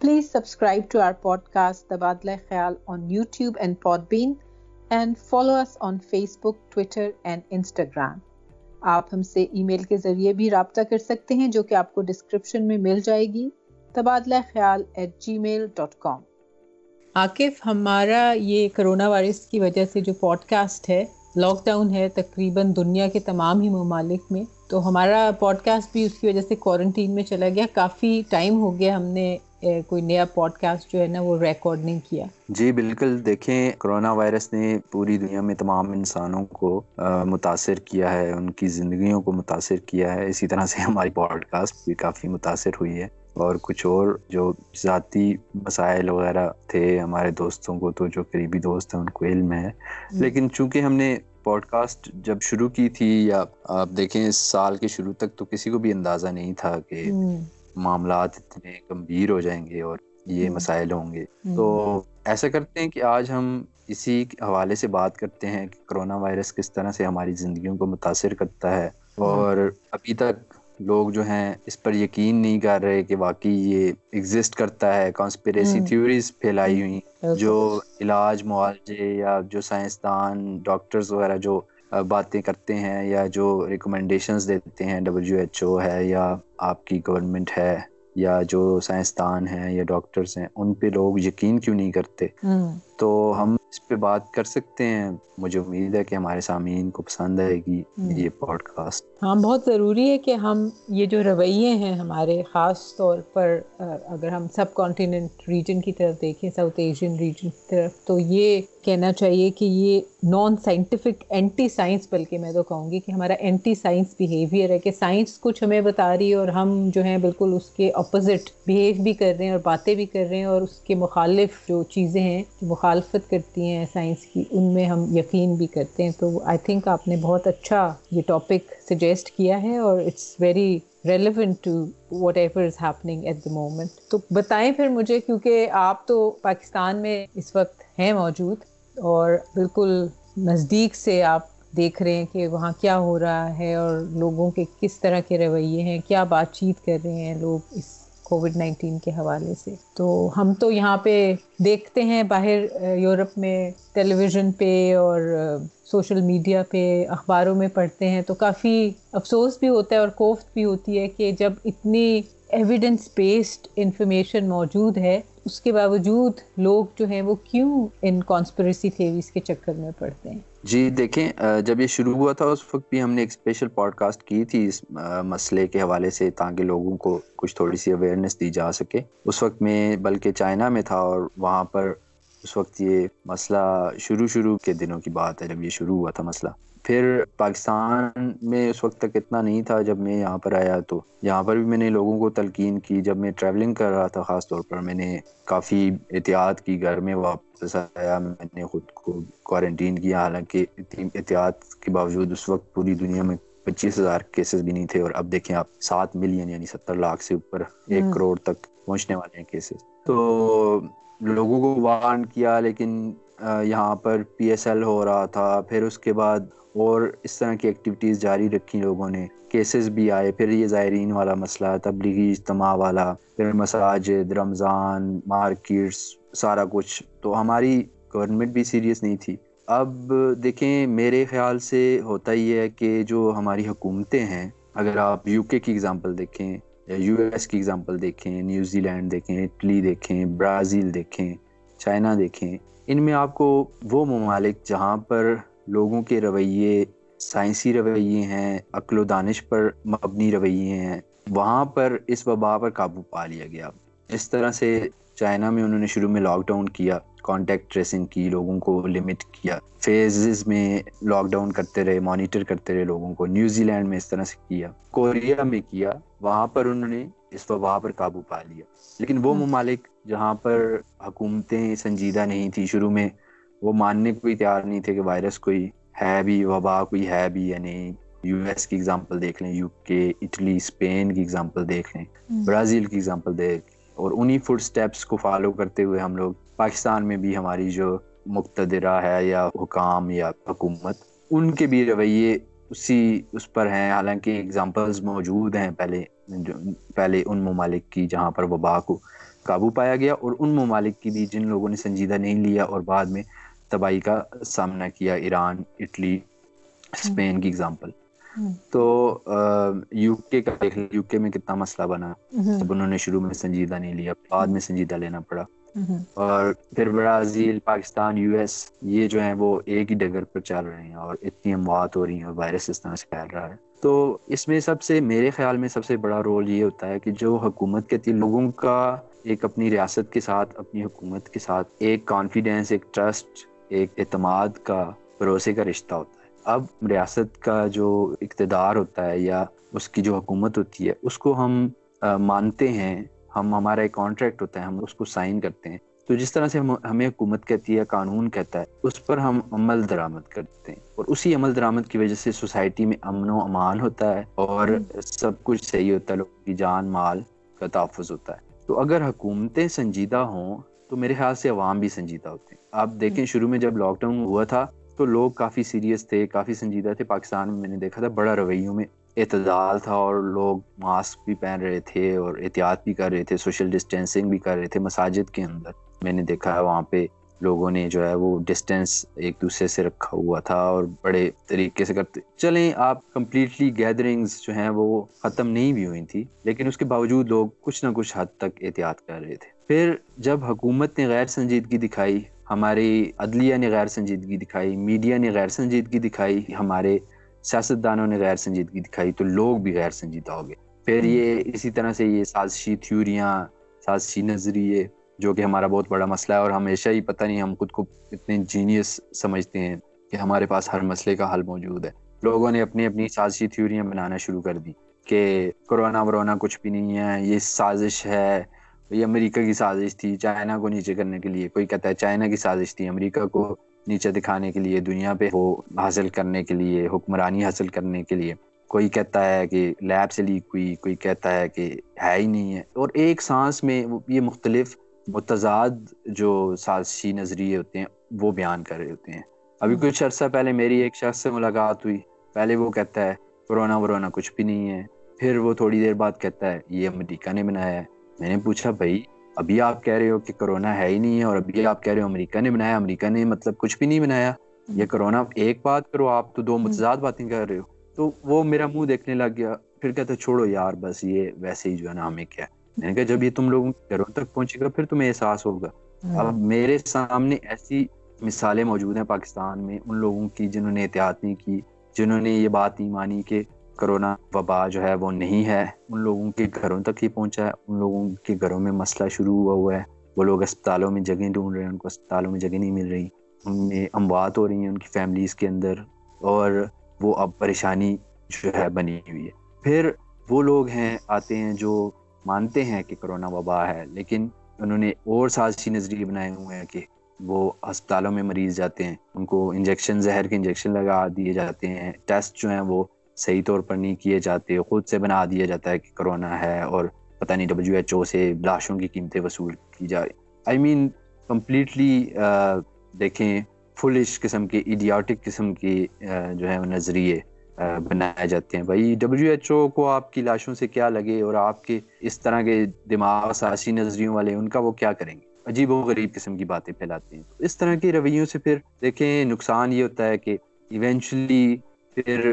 Please subscribe to our podcast Tabadla Khayal on YouTube and Podbean and follow us on Facebook Twitter and Instagram آپ ہم سے ای میل کے ذریعے بھی رابطہ کر سکتے ہیں، جو کہ آپ کو ڈسکرپشن میں مل جائے گی تبادلہ خیال at Gmail dot com Aqif ہمارا یہ کرونا وائرس کی وجہ سے جو پوڈ کاسٹ ہے لاک ڈاؤن ہے، تقریباً دنیا کے تمام ہی ممالک میں تو ہمارا پوڈ کاسٹ بھی اس کی وجہ سے کوارنٹین میں چلا گیا. کافی ٹائم ہو گیا ہم نے کوئی نیا پوڈ کاسٹ جو ہے نا وہ ریکارڈ نہیں کیا. جی بالکل. دیکھیں کرونا وائرس نے پوری دنیا میں تمام انسانوں کو متاثر کیا ہے ان کی زندگیوں کو متاثر کیا ہے. اسی طرح سے ہماری پوڈ کاسٹ بھی کافی متاثر ہوئی ہے. اور کچھ اور جو ذاتی مسائل وغیرہ تھے ہمارے دوستوں کو تو جو قریبی دوست ہیں ان کو علم ہے. لیکن چونکہ ہم نے پوڈ کاسٹ جب شروع کی تھی یا آپ دیکھیں اس سال کے شروع تک تو کسی کو بھی اندازہ نہیں تھا کہ معاملات اتنے گمبھیر ہو جائیں گے اور یہ مسائل ہوں گے۔ تو ایسا کرتے ہیں کہ آج ہم اسی حوالے سے بات کرتے ہیں کہ کرونا وائرس کس طرح سے ہماری زندگیوں کو متاثر کرتا ہے اور ابھی تک لوگ جو ہیں اس پر یقین نہیں کر رہے کہ واقعی یہ ایگزسٹ کرتا ہے کانسپریسی تھیوریز پھیلائی ہوئی۔ جو علاج معالجے یا جو سائنسدان ڈاکٹرز وغیرہ جو باتیں کرتے ہیں یا جو ریکمنڈیشنز دیتے ہیں ڈبلیو ایچ او ہے یا آپ کی گورنمنٹ ہے یا جو سائنسدان ہیں یا ڈاکٹرز ہیں ان پہ لوگ یقین کیوں نہیں کرتے؟ تو ہم اس پہ بات کر سکتے ہیں۔ مجھے امید ہے کہ ہمارے سامعین کو پسند آئے گی یہ پوڈ کاسٹ ہاں بہت ضروری ہے کہ ہم یہ جو رویے ہیں ہمارے خاص طور پر اگر ہم سب کانٹیننٹ ریجن کی طرف دیکھیں ساؤتھ ایشین ریجن کی طرف تو یہ کہنا چاہیے کہ یہ نان سائنٹیفک اینٹی سائنس بلکہ میں تو کہوں گی کہ ہمارا اینٹی سائنس بیہیویئر ہے کہ سائنس کچھ ہمیں بتا رہی ہے اور ہم جو ہیں بالکل اس کے اپوزٹ بیہیو بھی کر رہے ہیں اور باتیں بھی کر رہے ہیں اور اس کے مخالف جو چیزیں ہیں جو مخالفت کرتی ہیں سائنس کی، ان میں ہم یقین بھی کرتے ہیں۔ تو آئی تھنک آپ نے بہت اچھا یہ ٹاپک سجیسٹ کیا ہے اور it's very relevant to whatever is happening at the moment تو بتائیں پھر مجھے، کیونکہ آپ تو پاکستان میں اس وقت ہیں موجود اور بالکل نزدیک سے آپ دیکھ رہے ہیں کہ وہاں کیا ہو رہا ہے اور لوگوں کے کس طرح کے رویے ہیں، کیا بات چیت کر رہے ہیں لوگ اس کووڈ نائنٹین کے حوالے سے۔ تو ہم تو یہاں پہ دیکھتے ہیں باہر یورپ میں ٹیلی ویژن پہ اور سوشل میڈیا پہ اخباروں میں پڑھتے ہیں۔ تو کافی افسوس بھی ہوتا ہے اور کوفت بھی ہوتی ہے کہ جب اتنی ایویڈنس بیسڈ انفارمیشن موجود ہے، اس کے باوجود لوگ جو ہیں وہ کیوں ان کانسپریسی تھیوریز کے چکر میں پڑتے ہیں؟ جی دیکھیں جب یہ شروع ہوا تھا، اس وقت بھی ہم نے ایک اسپیشل پوڈ کاسٹ کی تھی، اس مسئلے کے حوالے سے، تاکہ لوگوں کو کچھ تھوڑی سی اویئرنیس دی جا سکے۔ اس وقت میں، بلکہ چائنا میں تھا، اور وہاں پر اس وقت یہ مسئلہ شروع شروع کے دنوں کی بات ہے، جب یہ شروع ہوا تھا مسئلہ۔ پھر پاکستان میں اس وقت تک اتنا نہیں تھا جب میں یہاں پر آیا تو۔ یہاں پر بھی میں نے لوگوں کو تلقین کی جب میں ٹریولنگ کر رہا تھا خاص طور پر میں نے کافی احتیاط کی گھر میں واپس آیا میں نے خود کو کوارنٹین کیا۔ حالانکہ احتیاط کے باوجود اس وقت پوری دنیا میں پچیس ہزار کیسز بھی نہیں تھے اور اب دیکھیں آپ سات ملین یعنی ستر لاکھ سے اوپر ایک کروڑ تک پہنچنے والے ہیں کیسز تو لوگوں کو وارن کیا لیکن یہاں پر پی ایس ایل ہو رہا تھا، پھر اس کے بعد اور اس طرح کی ایکٹیویٹیز جاری رکھی لوگوں نے۔ کیسز بھی آئے، پھر یہ زائرین والا مسئلہ، تبلیغی اجتماع والا، پھر مساجد، رمضان مارکیٹس سارا کچھ۔ تو ہماری گورنمنٹ بھی سیریس نہیں تھی۔ اب دیکھیں، میرے خیال سے ہوتا ہی ہے کہ جو ہماری حکومتیں ہیں، اگر آپ یو کے کی اگزامپل دیکھیں، یا یو ایس کی اگزامپل دیکھیں نیوزی لینڈ دیکھیں اٹلی دیکھیں برازیل دیکھیں چائنا دیکھیں ان میں آپ کو وہ ممالک جہاں پر لوگوں کے رویے سائنسی رویے ہیں، عقل و دانش پر مبنی رویے ہیں، وہاں پر اس وبا پر قابو پا لیا گیا۔ اس طرح سے چائنا میں انہوں نے شروع میں لاک ڈاؤن کیا کانٹیکٹ ٹریسنگ کی، لوگوں کو لمٹ کیا۔ فیزز میں لاک ڈاؤن کرتے رہے مانیٹر کرتے رہے لوگوں کو۔ نیوزی لینڈ میں اس طرح سے کیا۔ کوریا میں کیا۔ وہاں پر انہوں نے اس وبا پر قابو پا لیا۔ لیکن وہ ممالک جہاں پر حکومتیں سنجیدہ نہیں تھی شروع میں وہ ماننے کو بھی تیار نہیں تھے کہ وائرس کوئی ہے بھی وبا کوئی ہے بھی یا نہیں یو ایس کی اگزامپل دیکھ لیں یو کے اٹلی اسپین کی اگزامپل دیکھ لیں برازیل کی اگزامپل دیکھ۔ اور انہی فوڈ سٹیپس کو فالو کرتے ہوئے ہم لوگ پاکستان میں بھی ہماری جو مقتدرہ ہے یا حکام یا حکومت ان کے بھی رویے اسی اس پر ہیں۔ حالانکہ اگزامپلز موجود ہیں پہلے۔ پہلے ان ممالک کی جہاں پر وبا کو قابو پایا گیا اور ان ممالک کی بھی جن لوگوں نے سنجیدہ نہیں لیا اور بعد میں تباہی کا سامنا کیا ایران اٹلی اسپین کی اگزامپل تو یو کے کا دیکھ یو کے میں کتنا مسئلہ بنا۔ جب انہوں نے شروع میں سنجیدہ نہیں لیا بعد میں سنجیدہ لینا پڑا۔ اور پھر برازیل پاکستان یو ایس یہ جو ہیں وہ ایک ہی ڈگر پر چل رہے ہیں اور اتنی اموات ہو رہی ہیں اور وائرس اس طرح سے پھیل رہا ہے۔ تو اس میں سب سے میرے خیال میں سب سے بڑا رول یہ ہوتا ہے کہ جو حکومت کہتی ہے لوگوں کا ایک اپنی ریاست کے ساتھ، اپنی حکومت کے ساتھ ایک کانفیڈینس ایک ٹرسٹ ایک اعتماد کا بھروسے کا رشتہ ہوتا ہے۔ اب ریاست کا جو اقتدار ہوتا ہے یا اس کی جو حکومت ہوتی ہے، اس کو ہم مانتے ہیں، ہم، ہمارا ایک کانٹریکٹ ہوتا ہے، ہم اس کو سائن کرتے ہیں۔ تو جس طرح سے ہمیں حکومت کہتی ہے قانون کہتا ہے اس پر ہم عمل درآمد کرتے ہیں۔ اور اسی عمل درآمد کی وجہ سے سوسائٹی میں امن و امان ہوتا ہے اور سب کچھ صحیح ہوتا ہے لوگوں کی جان مال کا تحفظ ہوتا ہے۔ تو اگر حکومتیں سنجیدہ ہوں تو میرے خیال سے عوام بھی سنجیدہ ہوتے ہیں۔ آپ دیکھیں شروع میں جب لاک ڈاؤن ہوا تھا تو لوگ کافی سیریس تھے کافی سنجیدہ تھے۔ پاکستان میں میں نے دیکھا تھا بڑا رویوں میں اعتدال تھا اور لوگ ماسک بھی پہن رہے تھے اور احتیاط بھی کر رہے تھے سوشل ڈسٹینسنگ بھی کر رہے تھے مساجد کے اندر۔ میں نے دیکھا ہے وہاں پہ لوگوں نے جو ہے وہ ڈسٹینس ایک دوسرے سے رکھا ہوا تھا اور بڑے طریقے سے کرتے چلیں، آپ کمپلیٹلی گیدرنگز جو ہیں وہ ختم نہیں بھی ہوئی تھی، لیکن اس کے باوجود لوگ کچھ نہ کچھ حد تک احتیاط کر رہے تھے۔ پھر جب حکومت نے غیر سنجیدگی دکھائی، ہماری عدلیہ نے غیر سنجیدگی دکھائی میڈیا نے غیر سنجیدگی دکھائی، ہمارے سیاستدانوں نے غیر سنجیدگی دکھائی، تو لوگ بھی غیر سنجیدہ ہو گئے۔ پھر یہ اسی طرح سے یہ سازشی تھیوریاں، سازشی نظریے جو کہ ہمارا بہت بڑا مسئلہ ہے اور ہمیشہ ہی پتہ نہیں ہم خود کو اتنے جینیس سمجھتے ہیں کہ ہمارے پاس ہر مسئلے کا حل موجود ہے۔ لوگوں نے اپنی اپنی سازشی تھیوریاں بنانا شروع کر دی کہ کرونا ورونا کچھ بھی نہیں ہے، یہ سازش ہے، یہ امریکہ کی سازش تھی، چائنا کو نیچے کرنے کے لیے، کوئی کہتا ہے چائنا کی سازش تھی، امریکہ کو نیچے دکھانے کے لیے، دنیا پہ وہ حاصل کرنے کے لیے، حکمرانی حاصل کرنے کے لیے۔ کوئی کہتا ہے کہ لیب سے لیک ہوئی، کوئی کہتا ہے کہ ہے ہی نہیں ہے۔ اور ایک سانس میں یہ مختلف متضاد جو سازشی نظریے ہوتے ہیں، وہ بیان کر رہے ہوتے ہیں۔ ابھی کچھ عرصہ پہلے میری ایک شخص سے ملاقات ہوئی۔ پہلے وہ کہتا ہے کرونا ورونا، کچھ بھی نہیں ہے۔ پھر وہ تھوڑی دیر بعد کہتا ہے، یہ امریکہ نے بنایا ہے۔ میں نے پوچھا، بھائی، ابھی آپ کہہ رہے ہو کہ کرونا ہے ہی نہیں ہے اور ابھی آپ کہہ رہے ہو امریکہ نے بنایا امریکہ نے مطلب کچھ بھی نہیں بنایا۔ یہ کرونا، ایک بات کرو، آپ تو دو متضاد باتیں کر رہے ہو۔ تو وہ میرا منہ دیکھنے لگ گیا۔ پھر کہتے چھوڑو یار، بس یہ ویسے ہی جو ہے نا، ہمیں کیا میں نے کہا جب یہ تم لوگوں کے گھروں تک پہنچے گا پھر تمہیں احساس ہوگا۔ اب میرے سامنے ایسی مثالیں موجود ہیں پاکستان میں ان لوگوں کی جنہوں نے احتیاط نہیں کی جنہوں نے یہ بات نہیں مانی کہ کرونا وبا جو ہے وہ نہیں ہے۔ ان لوگوں کے گھروں تک ہی پہنچا ہے ان لوگوں کے گھروں میں مسئلہ شروع ہوا ہوا ہے۔ وہ لوگ اسپتالوں میں جگہیں ڈھونڈ رہے ہیں ان کو اسپتالوں میں جگہ نہیں مل رہی۔ ان میں اموات ہو رہی ہیں ان کی فیملیز کے اندر اور وہ اب پریشانی جو ہے بنی ہوئی ہے۔ پھر وہ لوگ ہیں آتے ہیں جو مانتے ہیں کہ کرونا وبا ہے، لیکن انہوں نے اور سازشی نظریے بنائے ہوئے ہیں کہ وہ اسپتالوں میں مریض جاتے ہیں۔ ان کو انجیکشن، زہر کے انجیکشن لگا دیے جاتے ہیں۔ ٹیسٹ جو ہیں وہ صحیح طور پر نہیں کیے جاتے، خود سے بنا دیا جاتا ہے کہ کرونا ہے اور پتہ نہیں ڈبلیو ایچ او سے لاشوں کی قیمتیں وصول کی جا رہی۔ آئی مین کمپلیٹلی دیکھیں فلش قسم کے ایڈیاٹک قسم کے جو ہے نظریے۔ بنائے جاتے ہیں۔ بھائی ڈبلیو ایچ او کو آپ کی لاشوں سے کیا لگے اور آپ کے اس طرح کے دماغ ساسی نظریوں والے ان کا وہ کیا کریں گے؟ عجیب و غریب قسم کی باتیں پھیلاتے ہیں۔ اس طرح کے رویوں سے پھر دیکھیں، نقصان یہ ہوتا ہے کہ ایونچولی پھر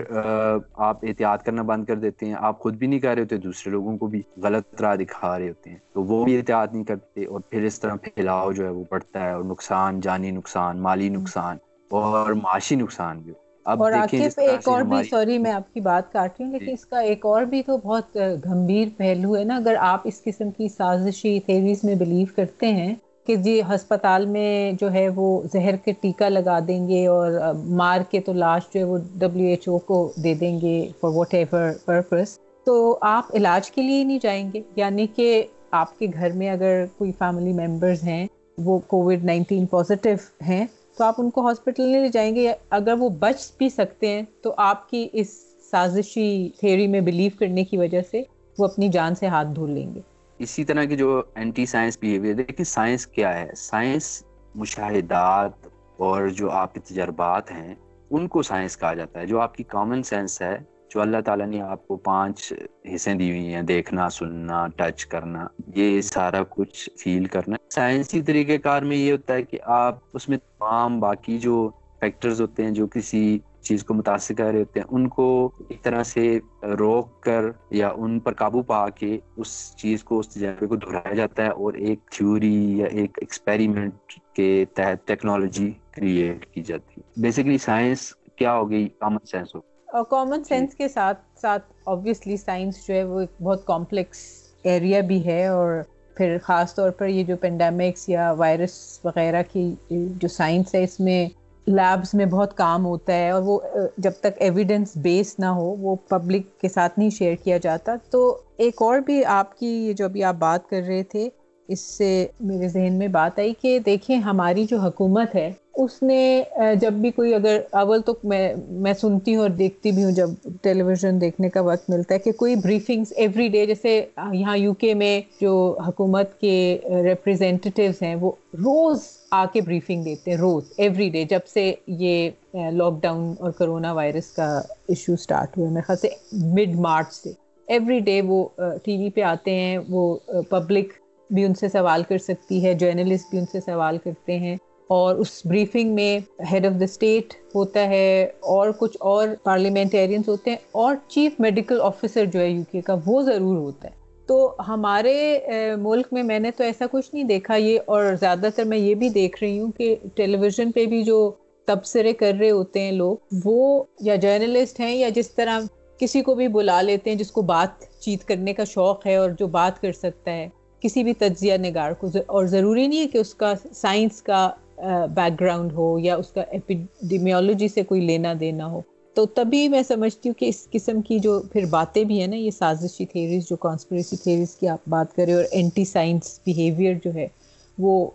آپ احتیاط کرنا بند کر دیتے ہیں۔ آپ خود بھی نہیں کر رہے ہوتے، دوسرے لوگوں کو بھی غلط راہ دکھا رہے ہوتے ہیں۔ تو وہ بھی احتیاط نہیں کرتے اور پھر اس طرح پھیلاؤ جو ہے وہ بڑھتا ہے اور نقصان، جانی نقصان، مالی نقصان اور معاشی نقصان بھی۔ اب اور عاقب ایک اور بھی سوری میں آپ کی بات کاٹ رہی ہوں لیکن جی۔ اس کا ایک اور بھی تو بہت گمبھیر پہلو ہے نا اگر آپ اس قسم کی سازشی تھیریز میں بلیو کرتے ہیں کہ جی ہسپتال میں جو ہے وہ زہر کے ٹیکہ لگا دیں گے اور مار کے تو لاش جو ہے وہ ڈبلیو ایچ او کو دے دیں گے فار واٹ ایور پرپز تو آپ علاج کے لیے ہی نہیں جائیں گے یعنی کہ آپ کے گھر میں اگر کوئی فیملی ممبرز ہیں وہ کووڈ نائنٹین پازیٹیو ہیں تو آپ ان کو ہاسپٹل نہیں لے جائیں گے اگر وہ بچ بھی سکتے ہیں تو آپ کی اس سازشی تھیوری میں بلیو کرنے کی وجہ سے وہ اپنی جان سے ہاتھ دھو لیں گے۔ اسی طرح کی جو اینٹی سائنس بیہیویئر دیکھیں سائنس کیا ہے؟ سائنس مشاہدات اور جو آپ کے تجربات ہیں، ان کو سائنس کہا جاتا ہے۔ جو آپ کی کامن سینس ہے جو اللہ تعالیٰ نے آپ کو پانچ حصے دی ہوئی ہیں، دیکھنا، سننا ٹچ کرنا، یہ سارا کچھ فیل کرنا۔ سائنسی طریقہ کار میں یہ ہوتا ہے کہ آپ اس میں تمام باقی جو فیکٹرز ہوتے ہیں، جو کسی چیز کو متاثر کر رہے ہوتے ہیں، ان کو ایک طرح سے روک کر یا ان پر قابو پا کے اس چیز کو، اس تجربے کو دہرایا جاتا ہے اور ایک تھیوری یا ایک ایکسپیریمنٹ کے تحت ٹیکنالوجی کریٹ کی جاتی ہے۔ بیسیکلی سائنس کیا ہو گئی؟ کامن سینس ہو کامن سینس کے ساتھ ساتھ آبویسلی سائنس جو ہے وہ ایک بہت کمپلیکس ایریا بھی ہے اور پھر خاص طور پر یہ جو پینڈیمکس یا وائرس وغیرہ کی جو سائنس ہے اس میں لیبس میں بہت کام ہوتا ہے اور وہ جب تک ایویڈنس بیس نہ ہو وہ پبلک کے ساتھ نہیں شیئر کیا جاتا۔ تو ایک اور بھی آپ کی جو ابھی آپ بات کر رہے تھے اس سے میرے ذہن میں بات آئی کہ دیکھیں ہماری جو حکومت ہے، اس نے جب بھی کوئی اگر، اول تو میں میں سنتی ہوں اور دیکھتی بھی ہوں جب ٹیلی ویژن دیکھنے کا وقت ملتا ہے کہ کوئی بریفنگس ایوری ڈے جیسے یہاں یو کے میں جو حکومت کے ریپرزینٹیوز ہیں، وہ روز آ کے بریفنگ دیتے ہیں، روز ایوری ڈے جب سے یہ لاک ڈاؤن اور کرونا وائرس کا ایشو اسٹارٹ ہوئے میرے خیال سے مڈ مارچ سے۔ ایوری ڈے وہ ٹی وی پہ آتے ہیں، وہ پبلک بھی ان سے سوال کر سکتی ہے جرنلسٹ بھی ان سے سوال کرتے ہیں۔ اور اس بریفنگ میں ہیڈ آف دا اسٹیٹ ہوتا ہے اور کچھ اور پارلیمنٹیرینس ہوتے ہیں اور چیف میڈیکل آفیسر جو ہے یو کے کا وہ ضرور ہوتا ہے۔ تو ہمارے ملک میں میں نے تو ایسا کچھ نہیں دیکھا یہ، اور زیادہ تر میں یہ بھی دیکھ رہی ہوں کہ ٹیلی ویژن پہ بھی جو تبصرے کر رہے ہوتے ہیں لوگ، وہ یا جرنلسٹ ہیں یا جس طرح کسی کو بھی بلا لیتے ہیں جس کو بات چیت کرنے کا شوق ہے اور جو بات کر سکتا ہے۔ کسی بھی تجزیہ نگار کو اور ضروری نہیں ہے کہ اس کا سائنس کا بیک گراؤنڈ ہو یا اس کا ایپیڈیمیولوجی سے کوئی لینا دینا ہو۔ تو تبھی میں سمجھتی ہوں کہ اس قسم کی جو پھر باتیں بھی ہیں نا، یہ سازشی تھیریز جو کانسپریسی تھیریز کی آپ بات کریں اور اینٹی سائنس بیہیویئر جو ہے، وہ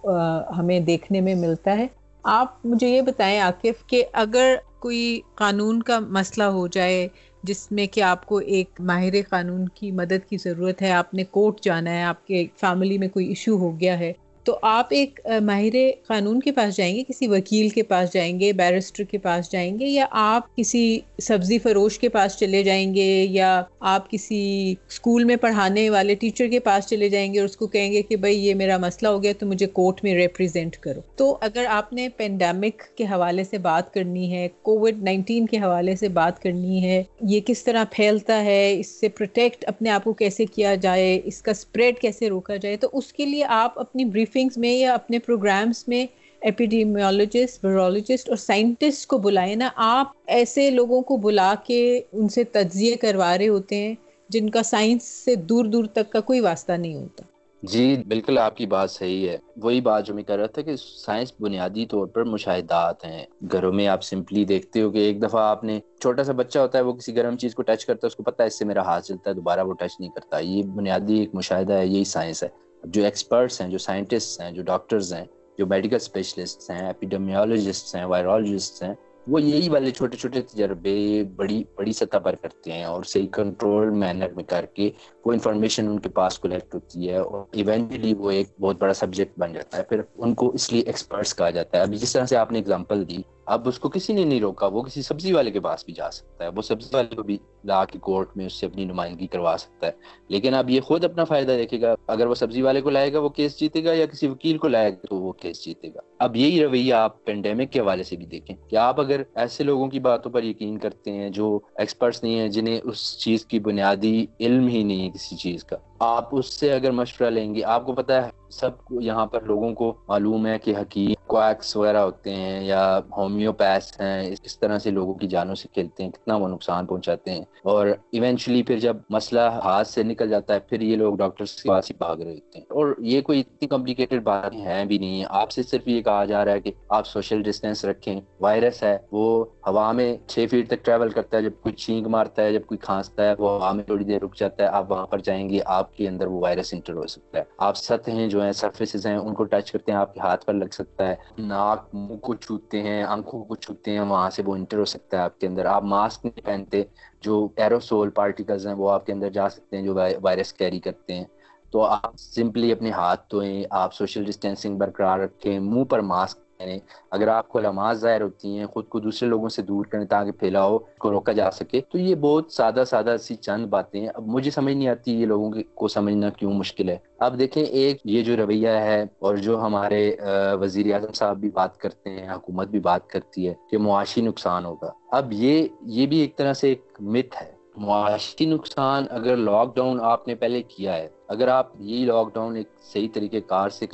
ہمیں دیکھنے میں ملتا ہے۔ آپ مجھے یہ بتائیں عاقف کہ اگر کوئی قانون کا مسئلہ ہو جائے جس میں کہ آپ کو ایک ماہر قانون کی مدد کی ضرورت ہے، آپ نے کورٹ جانا ہے، آپ کے فیملی میں کوئی ایشو ہو گیا ہے۔ تو آپ ایک ماہر قانون کے پاس جائیں گے، کسی وکیل کے پاس جائیں گے، بیرسٹر کے پاس جائیں گے، یا آپ کسی سبزی فروش کے پاس چلے جائیں گے، یا آپ کسی اسکول میں پڑھانے والے ٹیچر کے پاس چلے جائیں گے اور اس کو کہیں گے کہ بھائی یہ میرا مسئلہ ہو گیا تو مجھے کورٹ میں ریپرزینٹ کرو۔ تو اگر آپ نے پینڈیمک کے حوالے سے بات کرنی ہے، کووڈ نائنٹین کے حوالے سے بات کرنی ہے، یہ کس طرح پھیلتا ہے، اس سے پروٹیکٹ اپنے آپ کو کیسے کیا جائے، اس کا اسپریڈ کیسے روکا جائے، تو اس کے لیے آپ اپنی بریف بریفنگز میں یا اپنے پروگرامز میں ایپیڈیمیولوجسٹ ویرولوجسٹ اور سائنٹسٹ کو بلائیں نا، آپ ایسے لوگوں کو بلا کے ان سے تجزیے کروا رہے ہوتے ہیں جن کا سائنس سے دور دور تک کا کوئی واسطہ نہیں ہوتا۔ جی بالکل آپ کی بات صحیح ہے۔ وہی بات جو میں کر رہا تھا کہ سائنس بنیادی طور پر مشاہدات ہیں۔ گھروں میں آپ سمپلی دیکھتے ہو کہ ایک دفعہ آپ نے چھوٹا سا بچہ ہوتا ہے، وہ کسی گرم چیز کو ٹچ کرتا ہے، اس کو پتا ہے اس سے میرا ہاتھ چلتا ہے دوبارہ وہ ٹچ نہیں کرتا۔ یہ بنیادی ایک مشاہدہ ہے، یہی سائنس ہے۔ جو ایکسپرٹس ہیں، جو سائنٹسٹ ہیں، جو ڈاکٹرز ہیں، جو میڈیکل اسپیشلسٹ ہیں ایپیڈیمیولوجسٹ ہیں وائرولوجسٹ ہیں، وہ یہی والے چھوٹے چھوٹے تجربے بڑی بڑی سطح پر کرتے ہیں اور صحیح کنٹرول مینر میں کر کے وہ انفارمیشن ان کے پاس کلیکٹ ہوتی ہے اور ایونچولی وہ ایک بہت بڑا سبجیکٹ بن جاتا ہے، پھر ان کو اس لیے ایکسپرٹس کہا جاتا ہے۔ ابھی جس طرح سے آپ نے اگزامپل دی، اب اس کو کسی نے نہیں روکا، وہ کسی سبزی والے کے پاس بھی جا سکتا ہے۔ وہ سبزی والے کو بھی لا کے کورٹ میں اس سے اپنی نمائندگی کروا سکتا ہے۔ لیکن اب یہ خود اپنا فائدہ دیکھے گا۔ اگر وہ سبزی والے کو لائے گا، وہ کیس جیتے گا، یا کسی وکیل کو لائے گا، تو وہ کیس جیتے گا۔ اب یہی رویہ آپ پینڈیمک کے حوالے سے بھی دیکھیں۔ کہ آپ اگر ایسے لوگوں کی باتوں پر یقین کرتے ہیں جو ایکسپرٹس نہیں ہیں، جنہیں اس چیز کی بنیادی علم ہی نہیں ہے کسی چیز کا آپ اس سے اگر مشورہ لیں گے، آپ کو پتا ہے، سب یہاں پر لوگوں کو معلوم ہے کہ حکیم کویکس وغیرہ ہوتے ہیں یا ہومیوپیس ہیں، اس طرح سے لوگوں کی جانوں سے کھیلتے ہیں، کتنا وہ نقصان پہنچاتے ہیں۔ اور ایونچولی پھر جب مسئلہ ہاتھ سے نکل جاتا ہے، پھر یہ لوگ ڈاکٹر کے پاس ہی بھاگ رہے ہوتے ہیں۔ اور یہ کوئی اتنی کمپلیکیٹڈ بات ہے بھی نہیں ہے۔ آپ سے صرف یہ کہا جا رہا ہے کہ آپ سوشل ڈسٹینس رکھیں۔ وائرس ہے، وہ ہوا میں چھ فیٹ تک ٹریول کرتا ہے، جب کوئی چھینک مارتا ہے، جب کوئی کھانستا ہے، وہ ہوا میں تھوڑی دیر رک جاتا ہے، آپ وہاں پر جائیں گے، آپ آپ کے اندر وہ وائرس انٹر ہو سکتا ہے۔ آپ سطح جو ہیں، سرفیسز ہیں، ان کو ٹچ کرتے ہیں، آپ کے ہاتھ پر لگ سکتا ہے۔ ناک، منہ کو چھوتے ہیں، آنکھوں کو چھوتے ہیں، وہاں سے وہ انٹر ہو سکتا ہے آپ کے اندر۔ آپ ماسک نہیں پہنتے، جو ایروسول پارٹیکلز ہیں، وہ آپ کے اندر جا سکتے ہیں، جو وائرس کیری کرتے ہیں۔ تو آپ سمپلی اپنے ہاتھ دھوئیں، آپ سوشل ڈسٹینسنگ برقرار رکھیں، منہ پر ماسک پہنیں اگر آپ کو علامات ظاہر ہوتی ہیں، خود کو دوسرے لوگوں سے دور کریں تاکہ پھیلاؤ کو روکا جا سکے، تو یہ بہت سادہ سادہ سی چند باتیں ہیں۔ اب مجھے سمجھ نہیں آتی یہ لوگوں کو سمجھنا کیوں مشکل ہے۔ اب دیکھیں، ایک یہ جو رویہ ہے اور جو ہمارے وزیر اعظم صاحب بھی بات کرتے ہیں، حکومت بھی بات کرتی ہے کہ معاشی نقصان ہوگا۔ اب یہ یہ بھی ایک طرح سے ایک مت ہے۔ معاشی نقصان اگر لاک ڈاؤن آپ نے پہلے کیا ہے، اگر آپ یہ لاک ڈاؤن ایک صحیح طریقے کار سے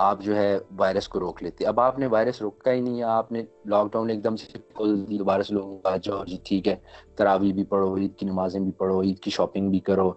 آپ جو ہے وائرس کو روک لیتے۔ اب آپ نے وائرس روکا ہی نہیں ہے آپ نے لاک ڈاؤن ایک دم سے دوبارہ سے لوگوں کا جاؤ جی ٹھیک ہے، تراوی بھی پڑھو، عید کی نمازیں بھی پڑھو، عید کی شاپنگ بھی کرو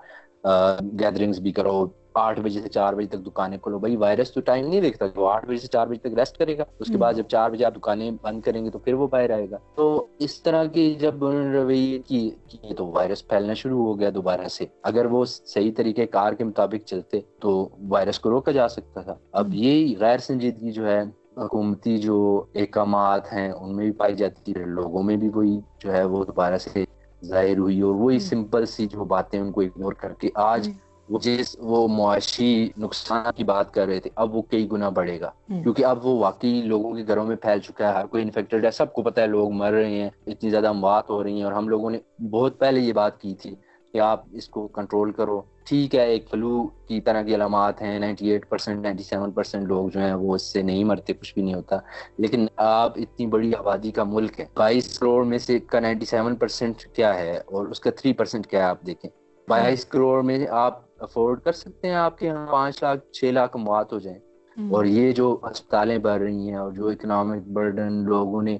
گیدرنگس بھی کرو۔ آٹھ بجے سے چار بجے تک دکانیں کھولو۔ بھائی وائرس تو ٹائم نہیں دیکھتا۔ وہ آٹھ بجے سے چار بجے تک ریسٹ کرے گا اس کے بعد جب چار بجے آپ دکانیں بند کریں گے تو پھر وہ باہر آئے گا۔ تو اس طرح کی جب رویے کی تو وائرس پھیلنا شروع ہو گیا دوبارہ سے۔ اگر وہ صحیح طریقے کار کے مطابق چلتے تو وائرس کو روکا جا سکتا تھا۔ اب یہ غیر سنجیدگی جو ہے حکومتی جو احکامات ہیں ان میں بھی پائی جاتی ہے۔ لوگوں میں بھی وہی جو ہے وہ دوبارہ سے ظاہر ہوئی اور وہی سمپل سی جو باتیں ان کو اگنور کر کے آج وہ جس وہ معاشی نقصان کی بات کر رہے تھے اب وہ کئی گنا بڑھے گا۔ کیونکہ اب وہ واقعی لوگوں کے گھروں میں پھیل چکا ہے ہر کوئی انفیکٹڈ ہے سب کو پتا ہے لوگ مر رہے ہیں اتنی زیادہ اموات ہو رہی ہیں۔ اور ہم لوگوں نے بہت پہلے یہ بات کی تھی کہ آپ اس کو کنٹرول کرو۔ ٹھیک ہے ایک فلو کی طرح کی علامات ہیں ninety eight percent ninety seven percent لوگ جو ہیں وہ اس سے نہیں مرتے کچھ بھی نہیں ہوتا۔ لیکن آپ اتنی بڑی آبادی کا ملک ہے بائیس کروڑ میں سے کا نائنٹی سیون پرسینٹ کیا ہے اور اس کا تھری پرسینٹ کیا ہے آپ دیکھیں۔ بائیس کروڑ میں آپ افورڈ کر سکتے ہیں آپ کے یہاں پانچ لاکھ چھ لاکھ موات ہو جائیں۔ اور یہ جو ہسپتالیں بڑھ رہی ہیں اور جو اکنامک برڈن لوگوں نے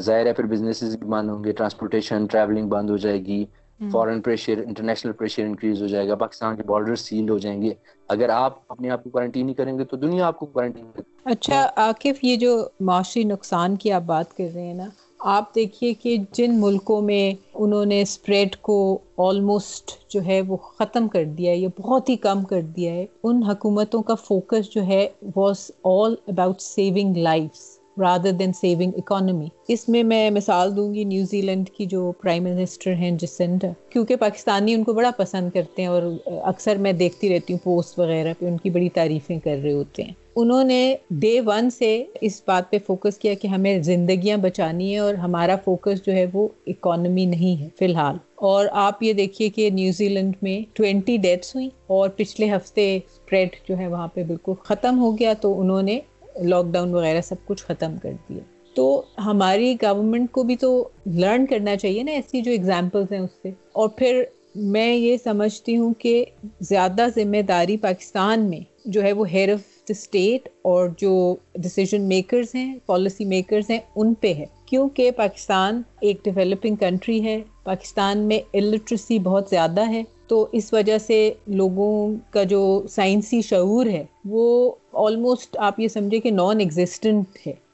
ظاہر ہے پھر بزنس بھی بند ہوں گے ٹرانسپورٹیشن ٹریولنگ بند ہو جائے گی foreign pressure international pressure increase ہو جائے گا پاکستان کے بارڈر سیل ہو جائیں گے۔ اگر آپ اپنے آپ کو کوارنٹین نہیں کریں گے تو دنیا آپ کو کوارنٹین اچھا عاقف یہ جو معاشی نقصان کی آپ بات کر رہے ہیں نا آپ دیکھیے کہ جن ملکوں میں انہوں نے اسپریڈ کو آلموسٹ جو ہے وہ ختم کر دیا ہے یا بہت ہی کم کر دیا ہے، ان حکومتوں کا فوکس جو ہے was all about saving lives rather than saving economy اس میں میں مثال دوں گی نیوزی لینڈ کی جو پرائم منسٹر ہیں جسنٹ کیونکہ پاکستانی ان کو بڑا پسند کرتے ہیں اور اکثر میں دیکھتی رہتی ہوں، پوسٹ وغیرہ پہ ان کی بڑی تعریفیں کر رہے ہوتے ہیں۔ انہوں نے ڈے ون سے اس بات پہ فوکس کیا کہ ہمیں زندگیاں بچانی ہے اور ہمارا فوکس جو ہے وہ اکانومی نہیں ہے فی الحال۔ اور آپ یہ دیکھیے کہ نیوزی لینڈ میں ٹوینٹی ڈیتھس ہوئی اور پچھلے ہفتے اسپریڈ جو ہے وہاں پہ بالکل ختم ہو گیا تو انہوں نے لاک ڈاؤن وغیرہ سب کچھ ختم کر دیا۔ تو ہماری گورنمنٹ کو بھی تو لرن کرنا چاہیے نا ایسی جو اگزامپلس ہیں اس سے۔ اور پھر میں یہ سمجھتی ہوں کہ زیادہ ذمہ داری پاکستان میں جو ہے وہ ہیئر آف دا اسٹیٹ اور جو ڈسیزن میکرز ہیں پالیسی میکرز ہیں، ان پہ ہے۔ کیونکہ پاکستان ایک ڈیولپنگ کنٹری ہے، پاکستان میں الٹریسی بہت زیادہ ہے، تو اس وجہ سے لوگوں کا جو سائنسی شعور ہے، وہ آلموسٹ آپ یہ سمجھے کہ نان ایگزسٹنٹ ہے۔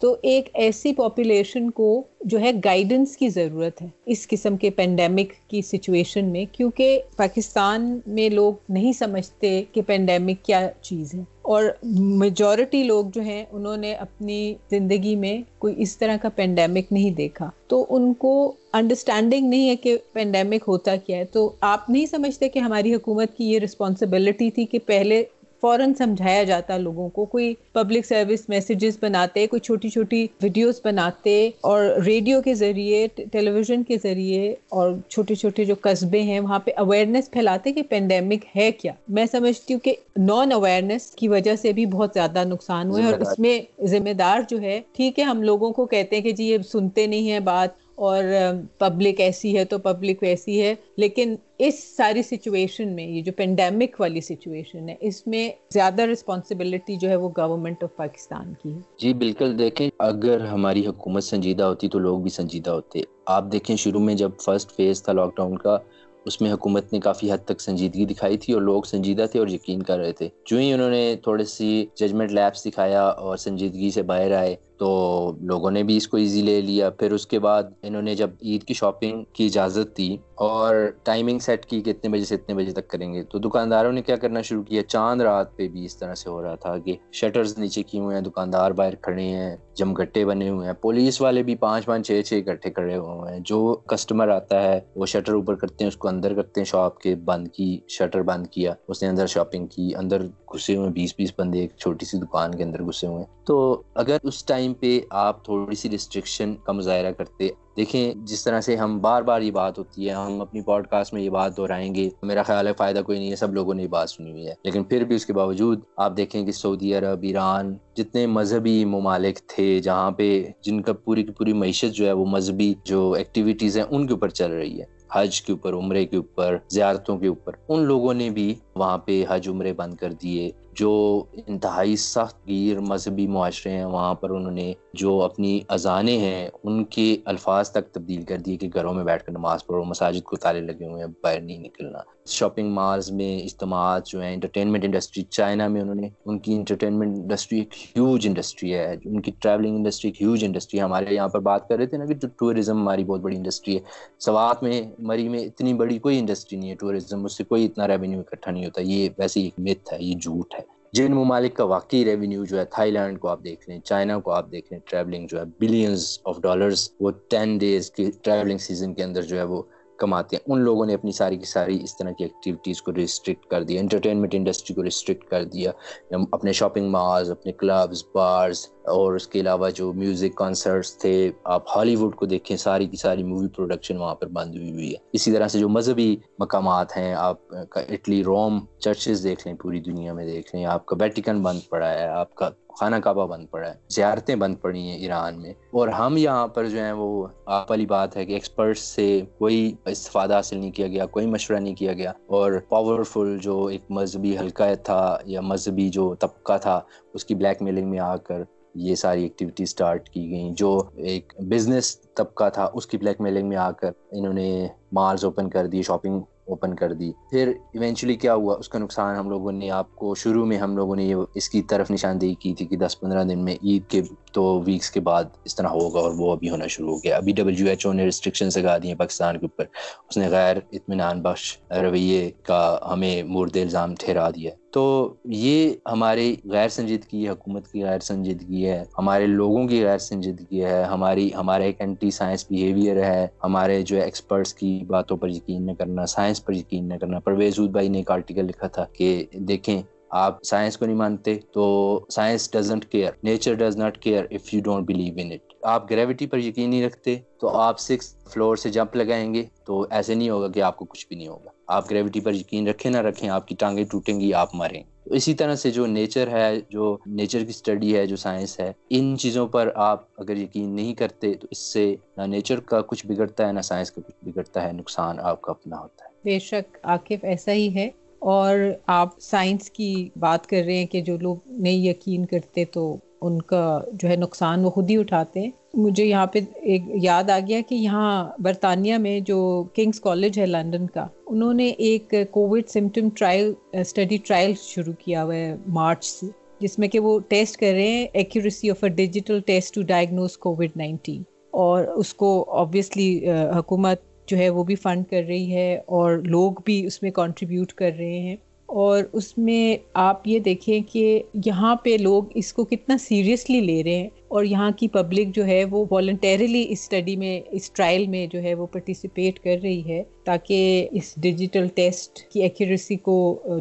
تو ایک ایسی پاپولیشن کو جو ہے گائیڈنس کی ضرورت ہے اس قسم کے پینڈیمک کی سچویشن میں، کیونکہ پاکستان میں لوگ نہیں سمجھتے کہ پینڈیمک کیا چیز ہے۔ اور میجورٹی لوگ جو ہیں، انہوں نے اپنی زندگی میں کوئی اس طرح کا پینڈیمک نہیں دیکھا۔ تو ان کو انڈرسٹینڈنگ نہیں ہے کہ پینڈیمک ہوتا کیا ہے۔ تو آپ نہیں سمجھتے کہ ہماری حکومت کی یہ رسپانسبلٹی تھی کہ پہلے فوراً سمجھایا جاتا لوگوں کو کوئی پبلک سروس میسیجز بناتے کوئی چھوٹی چھوٹی ویڈیوز بناتے اور ریڈیو کے ذریعے ٹیلی ویژن کے ذریعے اور چھوٹے چھوٹے جو قصبے ہیں وہاں پہ اویئرنیس پھیلاتے کہ پینڈیمک ہے کیا۔ میں سمجھتی ہوں کہ نان اویئرنیس کی وجہ سے بھی بہت زیادہ نقصان ہوئے اور اس میں ذمہ دار جو ہے ٹھیک ہے ہم لوگوں کو کہتے ہیں کہ جی یہ سنتے نہیں ہیں بات اور پبلک ایسی ہے تو پبلک ویسی ہے، لیکن اس ساری سچویشن میں، یہ جو پینڈیمک والی سچویشن ہے، اس میں زیادہ رسپانسبلٹی جو ہے وہ گورنمنٹ آف پاکستان کی ہے۔ جی بالکل دیکھیں، اگر ہماری حکومت سنجیدہ ہوتی تو لوگ بھی سنجیدہ ہوتے۔ آپ دیکھیں شروع میں جب فرسٹ فیز تھا لاک ڈاؤن کا، اس میں حکومت نے کافی حد تک سنجیدگی دکھائی تھی اور لوگ سنجیدہ تھے اور یقین کر رہے تھے۔ جو ہی انہوں نے تھوڑی سی ججمنٹ لیبس دکھایا اور سنجیدگی سے باہر آئے تو لوگوں نے بھی اس کو ایزی لے لیا۔ پھر اس کے بعد انہوں نے جب عید کی شاپنگ کی اجازت دی اور ٹائمنگ سیٹ کی کہ اتنے بجے سے اتنے بجے تک کریں گے، تو دکانداروں نے کیا کرنا شروع کیا؟ چاند رات پہ بھی اس طرح سے ہو رہا تھا کہ شٹرز نیچے کیے ہوئے ہیں، دکاندار باہر کھڑے ہیں جم گٹے بنے ہوئے ہیں۔ پولیس والے بھی پانچ پانچ چھ چھ اکٹھے کھڑے ہوئے ہیں جو کسٹمر آتا ہے، وہ شٹر اوپر کرتے ہیں، اس کو اندر کرتے ہیں شاپ کے بند کی شٹر بند کیا، اس نے اندر شاپنگ کی، اندر گھسے ہوئے بیس بیس بندے ایک چھوٹی سی دکان کے اندر گھسے ہوئے ہیں۔ تو اگر اس ٹائم پہ آپ تھوڑی سی ریسٹرکشن کا مظاہرہ کرتے، دیکھیں جس طرح سے ہم بار بار یہ بات ہوتی ہے، ہم اپنی پوڈ کاسٹ میں یہ بات دہرائیں گے، میرا خیال ہے فائدہ کوئی نہیں ہے، سب لوگوں نے یہ بات سنی ہوئی ہے۔ لیکن پھر بھی اس کے باوجود آپ دیکھیں کہ سعودی عرب، ایران جتنے مذہبی ممالک تھے جہاں پہ جن کا پوری کی پوری معیشت جو ہے وہ مذہبی جو ایکٹیویٹیز ہیں ان کے اوپر چل رہی ہے۔ حج کے اوپر، عمرے کے اوپر، زیارتوں کے اوپر، ان لوگوں نے بھی وہاں پہ حج عمرے بند کر دیے، جو انتہائی سخت گیر مذہبی معاشرے ہیں، وہاں پر انہوں نے جو اپنی اذانیں ہیں، ان کے الفاظ تک تبدیل کر دیے کہ گھروں میں بیٹھ کر نماز پڑھو، مساجد کو تالے لگے ہوئے ہیں، باہر نہیں نکلنا۔ شاپنگ مالز میں اجتماعات جو ہیں انٹرٹینمنٹ انڈسٹری چائنا میں انہوں نے، ان کی انٹرٹینمنٹ انڈسٹری ایک ہیوج انڈسٹری ہے۔ ان کی ٹریولنگ انڈسٹری ایک ہیوج انڈسٹری ہے۔ ہمارے یہاں پر بات کر رہے تھے نا کہ جو ٹورزم ہماری بہت بڑی انڈسٹری ہے۔ سوات میں، مری میں اتنی بڑی کوئی انڈسٹری نہیں ہے ٹورزم اس سے کوئی اتنا ریونیو اکٹھا نہیں ہوتا۔ یہ ویسے ایک مت ہے، یہ جھوٹ ہے۔ جن ممالک کا واقعی ریونیو جو ہے تھائی لینڈ کو آپ دیکھ لیں، چائنا کو آپ دیکھ لیں ٹریولنگ جو ہے بلینز آف ڈالرز وہ ٹین ڈیز کی ٹریولنگ سیزن کے اندر جو ہے وہ کماتے ہیں۔ ان لوگوں نے اپنی ساری کی ساری اس طرح کی ایکٹیویٹیز کو ریسٹرکٹ کر دیا انٹرٹینمنٹ انڈسٹری کو ریسٹرکٹ کر دیا۔ اپنے شاپنگ مالز اپنے کلبز بارز اور اس کے علاوہ جو میوزک کانسرٹس تھے، آپ ہالی ووڈ کو دیکھیں، ساری کی ساری مووی پروڈکشن وہاں پر بند ہوئی ہوئی ہے۔ اسی طرح سے جو مذہبی مقامات ہیں، آپ کا اٹلی روم چرچز دیکھ لیں، پوری دنیا میں دیکھ لیں۔ آپ کا بیٹیکن بند پڑا ہے، آپ کا خانہ کعبہ بند پڑا ہے، زیارتیں بند پڑی ہیں ایران میں۔ اور ہم یہاں پر جو ہیں، وہ آپ والی بات ہے کہ ایکسپرٹس سے کوئی استفادہ حاصل نہیں کیا گیا، کوئی مشورہ نہیں کیا گیا۔ اور پاورفل جو ایک مذہبی حلقہ تھا یا مذہبی جو طبقہ تھا، اس کی بلیک میلنگ میں آ کر یہ ساری ایکٹیویٹی سٹارٹ کی گئیں، جو ایک بزنس طبقہ تھا، اس کی بلیک میلنگ میں آ کر انہوں نے مالز اوپن کر دی شاپنگ اوپن کر دی۔ پھر ایونچولی کیا ہوا؟ اس کا نقصان ہم لوگوں نے، آپ کو شروع میں ہم لوگوں نے اس کی طرف نشاندہی کی تھی کہ دس پندرہ دن میں عید کے تو ویکس کے بعد اس طرح ہوگا اور وہ ابھی ہونا شروع ہو گیا۔ ابھی ڈبلیو ایچ او نے ریسٹرکشن لگا دی ہیں پاکستان کے اوپر۔ اس نے غیر اطمینان بخش رویے کا ہمیں مورد الزام ٹھہرا دیا تو یہ ہماری غیر سنجیدگی ہے حکومت کی غیر سنجیدگی ہے، ہمارے لوگوں کی غیر سنجیدگی ہے، ہماری، ہمارا ایک اینٹی سائنس بیہیویئر ہے۔ ہمارے جو ایکسپرٹس کی باتوں پر یقین نہ کرنا سائنس پر یقین نہ کرنا۔ پرویز بھائی نے ایک آرٹیکل لکھا تھا کہ دیکھیں آپ سائنس کو نہیں مانتے تو science doesn't care nature does not care if you don't believe in it آپ گریوٹی پر یقین نہیں رکھتے تو آپ سکس فلور سے جمپ لگائیں گے تو ایسے نہیں ہوگا کہ آپ کو کچھ بھی نہیں ہوگا. آپ گریوٹی پر یقین رکھیں نہ رکھیں، آپ کی ٹانگیں ٹوٹیں گی، آپ مریں تو اسی طرح سے جو نیچر ہے، جو نیچر کی اسٹڈی ہے، جو سائنس ہے، ان چیزوں پر آپ اگر یقین نہیں کرتے تو اس سے نہ نیچر کا کچھ بگڑتا ہے، نہ سائنس کا کچھ بگڑتا ہے، نقصان آپ کا اپنا ہوتا ہے. بے شک عاقف ایسا ہی ہے۔ اور آپ سائنس کی بات کر رہے ہیں کہ جو لوگ نہیں یقین کرتے تو ان کا جو ہے نقصان وہ خود ہی اٹھاتے ہیں۔ مجھے یہاں پہ ایک یاد آ گیا کہ یہاں برطانیہ میں جو کنگس کالج ہے لنڈن کا، انہوں نے ایک COVID symptom trial study trial شروع کیا ہوا ہے مارچ سے، جس میں کہ وہ ٹیسٹ کر رہے ہیں accuracy of a digital test to diagnose COVID nineteen اور اس کو آبویسلی حکومت جو ہے وہ بھی فنڈ کر رہی ہے اور لوگ بھی اس میں کنٹریبیوٹ کر رہے ہیں۔ اور اس میں آپ یہ دیکھیں کہ یہاں پہ لوگ اس کو کتنا سیریسلی لے رہے ہیں اور یہاں کی پبلک جو ہے وہ والنٹیرلی اس اسٹڈی میں، اس ٹرائل میں جو ہے وہ پارٹیسپیٹ کر رہی ہے تاکہ اس ڈیجیٹل ٹیسٹ کی ایکوریسی کو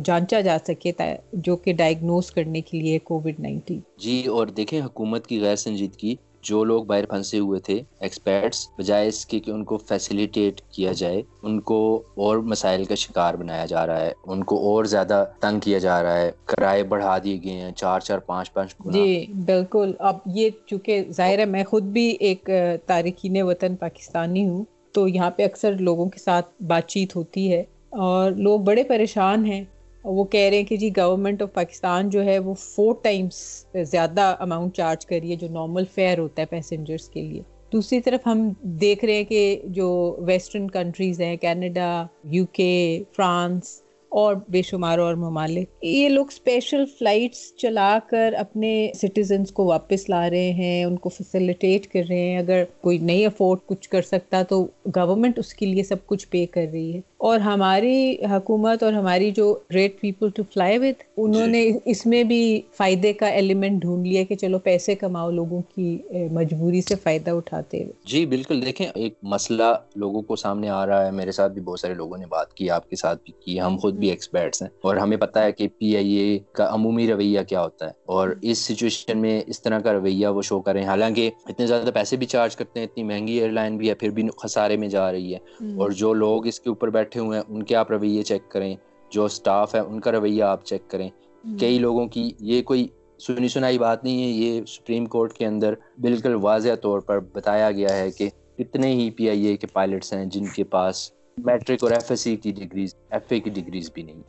جانچا جا سکے جو کہ ڈائگنوز کرنے کے لیے کووڈ نائنٹین جی اور دیکھیں حکومت کی غیر سنجیدگی جو لوگ باہر پھنسے ہوئے تھے ایکسپرٹس بجائے اس کے کہ ان کو فیسیلیٹیٹ کیا جائے، ان کو اور مسائل کا شکار بنایا جا رہا ہے، ان کو اور زیادہ تنگ کیا جا رہا ہے، کرائے بڑھا دیے گئے ہیں، چار چار پانچ پانچ جی بالکل۔ اب یہ چونکہ ظاہر ہے میں خود بھی ایک تارکین وطن پاکستانی ہوں، تو یہاں پہ اکثر لوگوں کے ساتھ بات چیت ہوتی ہے اور لوگ بڑے پریشان ہیں وہ کہہ رہے ہیں کہ جی گورنمنٹ آف پاکستان جو ہے وہ فور ٹائمس زیادہ اماؤنٹ چارج کری ہے جو نارمل فیئر ہوتا ہے پیسنجرس کے لیے۔ دوسری طرف ہم دیکھ رہے ہیں کہ جو ویسٹرن کنٹریز ہیں کینیڈا یو کے فرانس اور بے شمار اور ممالک، یہ لوگ اسپیشل فلائٹس چلا کر اپنے سٹیزنس کو واپس لا رہے ہیں، ان کو فیسیلیٹیٹ کر رہے ہیں۔ اگر کوئی نہیں افورڈ کچھ کر سکتا تو گورنمنٹ اس کے لیے سب کچھ پے کر رہی ہے۔ اور ہماری حکومت اور ہماری جو great people to fly with انہوں جی۔ نے اس میں بھی فائدے کا ایلیمنٹ ڈھونڈ لیا کہ چلو پیسے کماؤ لوگوں کی مجبوری سے فائدہ اٹھاتے ہوئے۔ جی بالکل۔ دیکھیں ایک مسئلہ لوگوں کو سامنے آ رہا ہے۔ میرے ساتھ بھی بہت سارے لوگوں نے بات کی آپ کے ساتھ بھی کی۔ ہم خود بھی ایکسپرٹس ہیں۔ اور ہمیں پتا ہے کہ پی آئی اے کا عمومی رویہ کیا ہوتا ہے۔ اور اس سچویشن میں اس طرح کا رویہ وہ شو کریں حالانکہ اتنے زیادہ پیسے بھی چارج کرتے ہیں اتنی مہنگی ایئر لائن بھی ہے پھر بھی خسارے میں جا رہی ہے۔ اور جو لوگ اس کے اوپر بیٹھے ہوئے ہیں ان کے آپ رویے چیک کریں جو اسٹاف ہے ان کا رویہ آپ چیک کریں۔ کئی لوگوں کی یہ کوئی سنی سنائی بات نہیں ہے یہ سپریم کورٹ کے اندر بالکل واضح طور پر بتایا گیا ہے کہ کتنے ہی پی آئی اے کے پائلٹس ہیں جن کے پاس میٹرک اور ایف ایس سی کی ڈگریز ایف اے کی ڈگریز بھی نہیں۔